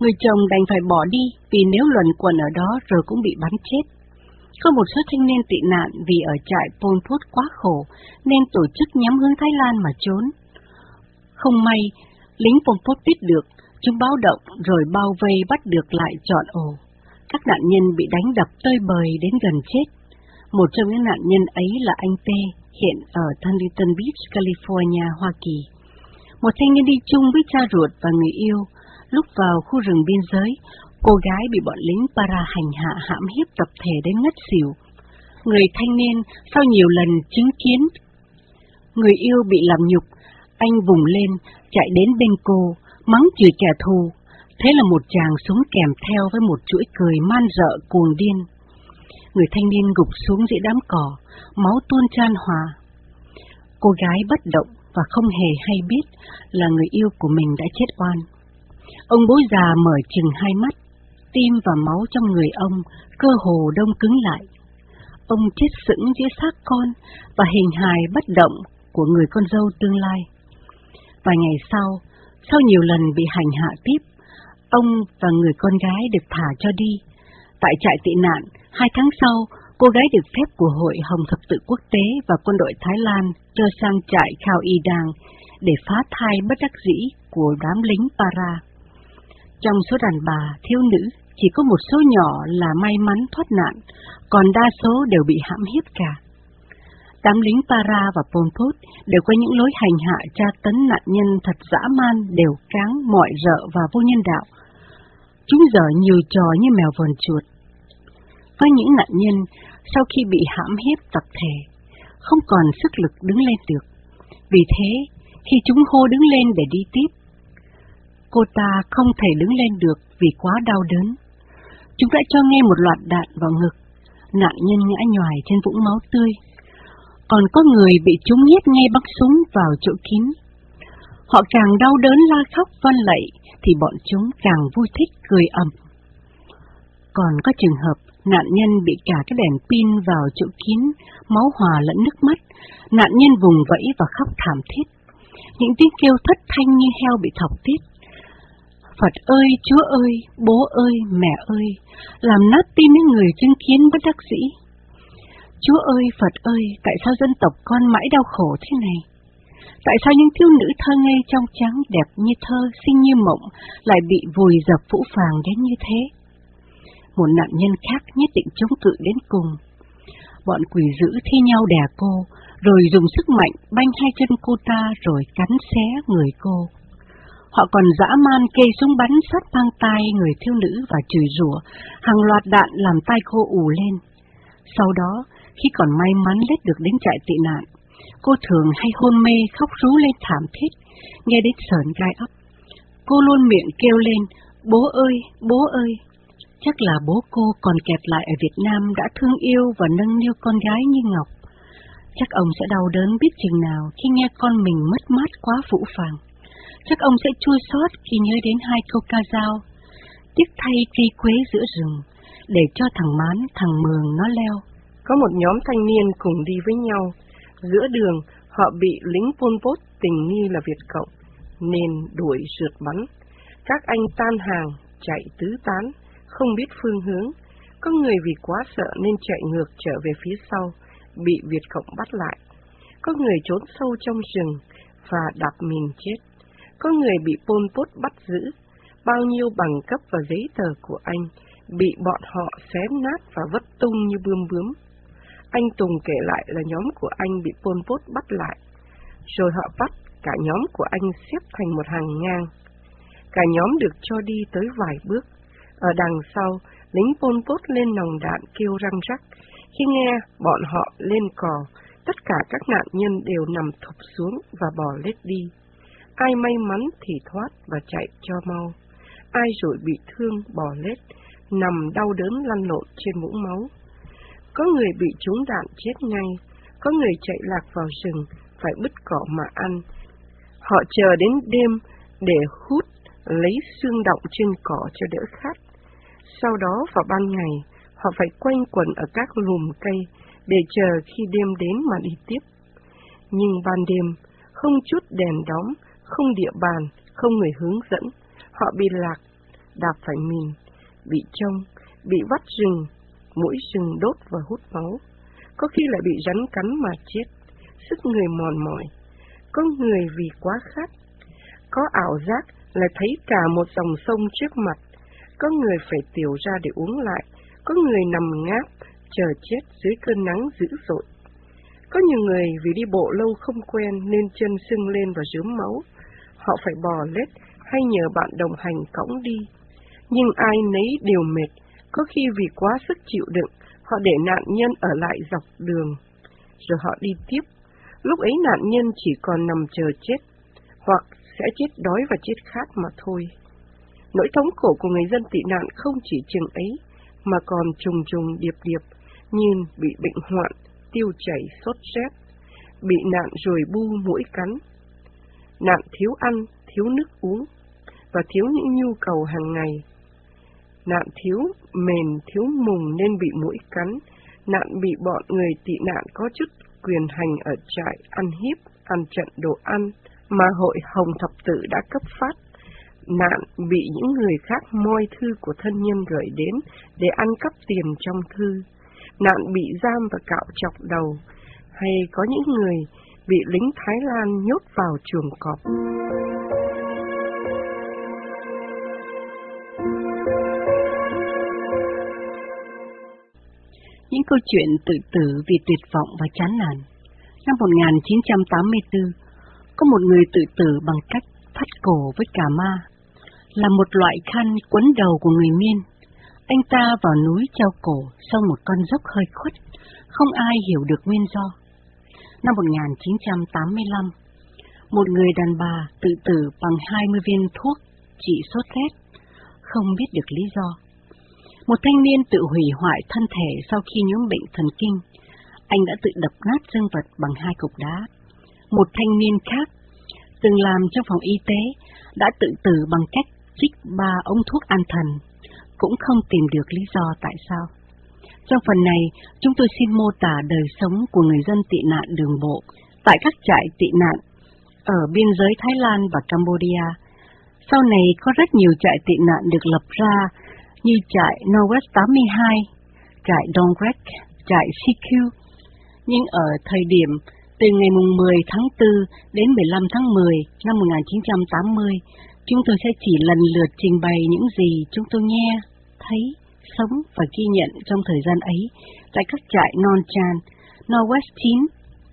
Người chồng đành phải bỏ đi vì nếu luẩn quẩn ở đó rồi cũng bị bắn chết. Có một số thanh niên tị nạn vì ở trại Pol Pot quá khổ nên tổ chức nhắm hướng Thái Lan mà trốn. Không may, lính Pol Pot biết được, chúng báo động rồi bao vây bắt được lại trọn ổ. Các nạn nhân bị đánh đập tơi bời đến gần chết. Một trong những nạn nhân ấy là anh T, hiện ở Huntington Beach, California, Hoa Kỳ. Một thanh niên đi chung với cha ruột và người yêu, lúc vào khu rừng biên giới, cô gái bị bọn lính para hành hạ hãm hiếp tập thể đến ngất xỉu. Người thanh niên sau nhiều lần chứng kiến người yêu bị làm nhục, anh vùng lên, chạy đến bên cô, mắng chửi kẻ thù. Thế là một chàng súng kèm theo với một chuỗi cười man rợ cuồng điên. Người thanh niên gục xuống giữa đám cỏ, máu tuôn tràn hòa. Cô gái bất động và không hề hay biết là người yêu của mình đã chết oan. Ông bố già mở chừng hai mắt, tim và máu trong người ông cơ hồ đông cứng lại. Ông chết sững giữa xác con và hình hài bất động của người con dâu tương lai. Vài ngày sau, sau nhiều lần bị hành hạ tiếp, ông và người con gái được thả cho đi. Tại trại tị nạn, hai tháng sau, cô gái được phép của Hội Hồng Thập Tự Quốc tế và quân đội Thái Lan cho sang trại Khao Y Đàng để phá thai bất đắc dĩ của đám lính Para. Trong số đàn bà, thiếu nữ, chỉ có một số nhỏ là may mắn thoát nạn, còn đa số đều bị hãm hiếp cả. Đám lính Para và Pol Pot đều có những lối hành hạ tra tấn nạn nhân thật dã man, đều cáng, mọi rợ và vô nhân đạo. Chúng dở nhiều trò như mèo vờn chuột. Với những nạn nhân sau khi bị hãm hiếp tập thể, không còn sức lực đứng lên được. Vì thế, khi chúng hô đứng lên để đi tiếp, cô ta không thể đứng lên được vì quá đau đớn. Chúng đã cho nghe một loạt đạn vào ngực, nạn nhân ngã nhòi trên vũng máu tươi. Còn có người bị chúng nhét ngay bắn súng vào chỗ kín. Họ càng đau đớn la khóc van lạy, thì bọn chúng càng vui thích cười ầm. Còn có trường hợp nạn nhân bị cả cái đèn pin vào chỗ kín, máu hòa lẫn nước mắt, nạn nhân vùng vẫy và khóc thảm thiết. Những tiếng kêu thất thanh như heo bị thọc tiết. Phật ơi, Chúa ơi, bố ơi, mẹ ơi, làm nát tim những người chứng kiến bất đắc dĩ. Chúa ơi, Phật ơi, tại sao dân tộc con mãi đau khổ thế này? Tại sao những thiếu nữ thơ ngây trong trắng đẹp như thơ, xinh như mộng lại bị vùi dập phũ phàng đến như thế? Một nạn nhân khác nhất định chống cự đến cùng. Bọn quỷ dữ thi nhau đè cô, rồi dùng sức mạnh banh hai chân cô ta rồi cắn xé người cô. Họ còn dã man kê súng bắn sát mang tay người thiếu nữ và chửi rủa, hàng loạt đạn làm tay cô ù lên. Sau đó, khi còn may mắn lết được đến trại tị nạn, cô thường hay hôn mê khóc rú lên thảm thiết, nghe đến sờn gai ấp. Cô luôn miệng kêu lên, bố ơi, bố ơi. Chắc là bố cô còn kẹt lại ở Việt Nam đã thương yêu và nâng niu con gái như Ngọc. Chắc ông sẽ đau đớn biết chừng nào khi nghe con mình mất mát quá phũ phàng. Chắc ông sẽ chua xót khi nhớ đến hai câu ca dao. Tiếc thay cây quế giữa rừng, để cho thằng Mán, thằng Mường nó leo. Có một nhóm thanh niên cùng đi với nhau. Giữa đường, họ bị lính Pol Pot tình nghi là Việt Cộng, nên đuổi rượt bắn. Các anh tan hàng, chạy tứ tán, không biết phương hướng. Có người vì quá sợ nên chạy ngược trở về phía sau, bị Việt Cộng bắt lại. Có người trốn sâu trong rừng và đạp mình chết. Có người bị Pol Pot bắt giữ. Bao nhiêu bằng cấp và giấy tờ của anh bị bọn họ xé nát và vất tung như bươm bướm. Anh Tùng kể lại là nhóm của anh bị Pol Pot bắt lại, rồi họ bắt cả nhóm của anh xếp thành một hàng ngang. Cả nhóm được cho đi tới vài bước. Ở đằng sau, lính Pol Pot lên nòng đạn kêu răng rắc. Khi nghe bọn họ lên cò, tất cả các nạn nhân đều nằm thụp xuống và bò lết đi. Ai may mắn thì thoát và chạy cho mau. Ai rồi bị thương bò lết, nằm đau đớn lăn lộn trên vũng máu. Có người bị trúng đạn chết ngay, có người chạy lạc vào rừng, phải bứt cỏ mà ăn. Họ chờ đến đêm để hút, lấy xương động trên cỏ cho đỡ khát. Sau đó vào ban ngày, họ phải quanh quẩn ở các lùm cây để chờ khi đêm đến mà đi tiếp. Nhưng ban đêm, không chút đèn đóm, không địa bàn, không người hướng dẫn, họ bị lạc, đạp phải mìn, bị trông, bị vắt rừng, mũi rừng đốt và hút máu. Có khi lại bị rắn cắn mà chết, sức người mòn mỏi. Có người vì quá khát, có ảo giác là thấy cả một dòng sông trước mặt. Có người phải tiểu ra để uống lại, có người nằm ngáp, chờ chết dưới cơn nắng dữ dội. Có nhiều người vì đi bộ lâu không quen nên chân sưng lên và rướm máu. Họ phải bò lết hay nhờ bạn đồng hành cõng đi. Nhưng ai nấy đều mệt, có khi vì quá sức chịu đựng, họ để nạn nhân ở lại dọc đường, rồi họ đi tiếp. Lúc ấy nạn nhân chỉ còn nằm chờ chết, hoặc sẽ chết đói và chết khát mà thôi. Nỗi thống khổ của người dân tị nạn không chỉ chừng ấy, mà còn trùng trùng điệp điệp, như bị bệnh hoạn, tiêu chảy, sốt rét, bị nạn rồi bu mũi cắn, nạn thiếu ăn, thiếu nước uống, và thiếu những nhu cầu hàng ngày nạn thiếu mền thiếu mùng nên bị mũi cắn, nạn bị bọn người tị nạn có chút quyền hành ở trại ăn hiếp, ăn trận đồ ăn mà hội Hồng Thập Tự đã cấp phát. Nạn bị những người khác moi thư của thân nhân gửi đến để ăn cắp tiền trong thư. Nạn bị giam và cạo chọc đầu, hay có những người bị lính Thái Lan nhốt vào chuồng cọp. những câu chuyện tự tử vì tuyệt vọng và chán nản. Năm 1984, có một người tự tử bằng cách thắt cổ với cà ma, là một loại khăn quấn đầu của người miên. Anh ta vào núi treo cổ sau một con dốc hơi khuất, không ai hiểu được nguyên do. Năm 1985, một người đàn bà tự tử bằng 20 viên thuốc trị sốt rét, không biết được lý do. Một thanh niên tự hủy hoại thân thể sau khi nhiễm bệnh thần kinh. Anh đã tự đập nát dương vật bằng hai cục đá. Một thanh niên khác, từng làm trong phòng y tế, đã tự tử bằng cách chích ba ống thuốc an thần, cũng không tìm được lý do tại sao. Trong phần này, chúng tôi xin mô tả đời sống của người dân tị nạn đường bộ tại các trại tị nạn ở biên giới Thái Lan và Cambodia. Sau này có rất nhiều trại tị nạn được lập ra như trại Norwest 82, trại Dongrek, trại CQ. Nhưng ở thời điểm từ ngày 10 tháng 4 đến 15 tháng 10 năm 1980, chúng tôi sẽ chỉ lần lượt trình bày những gì chúng tôi nghe, thấy, sống và ghi nhận trong thời gian ấy tại các trại Non Chan, Northwest 9,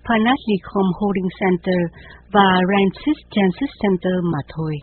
Panatlikom Holding Center và Rancis Transit Center mà thôi.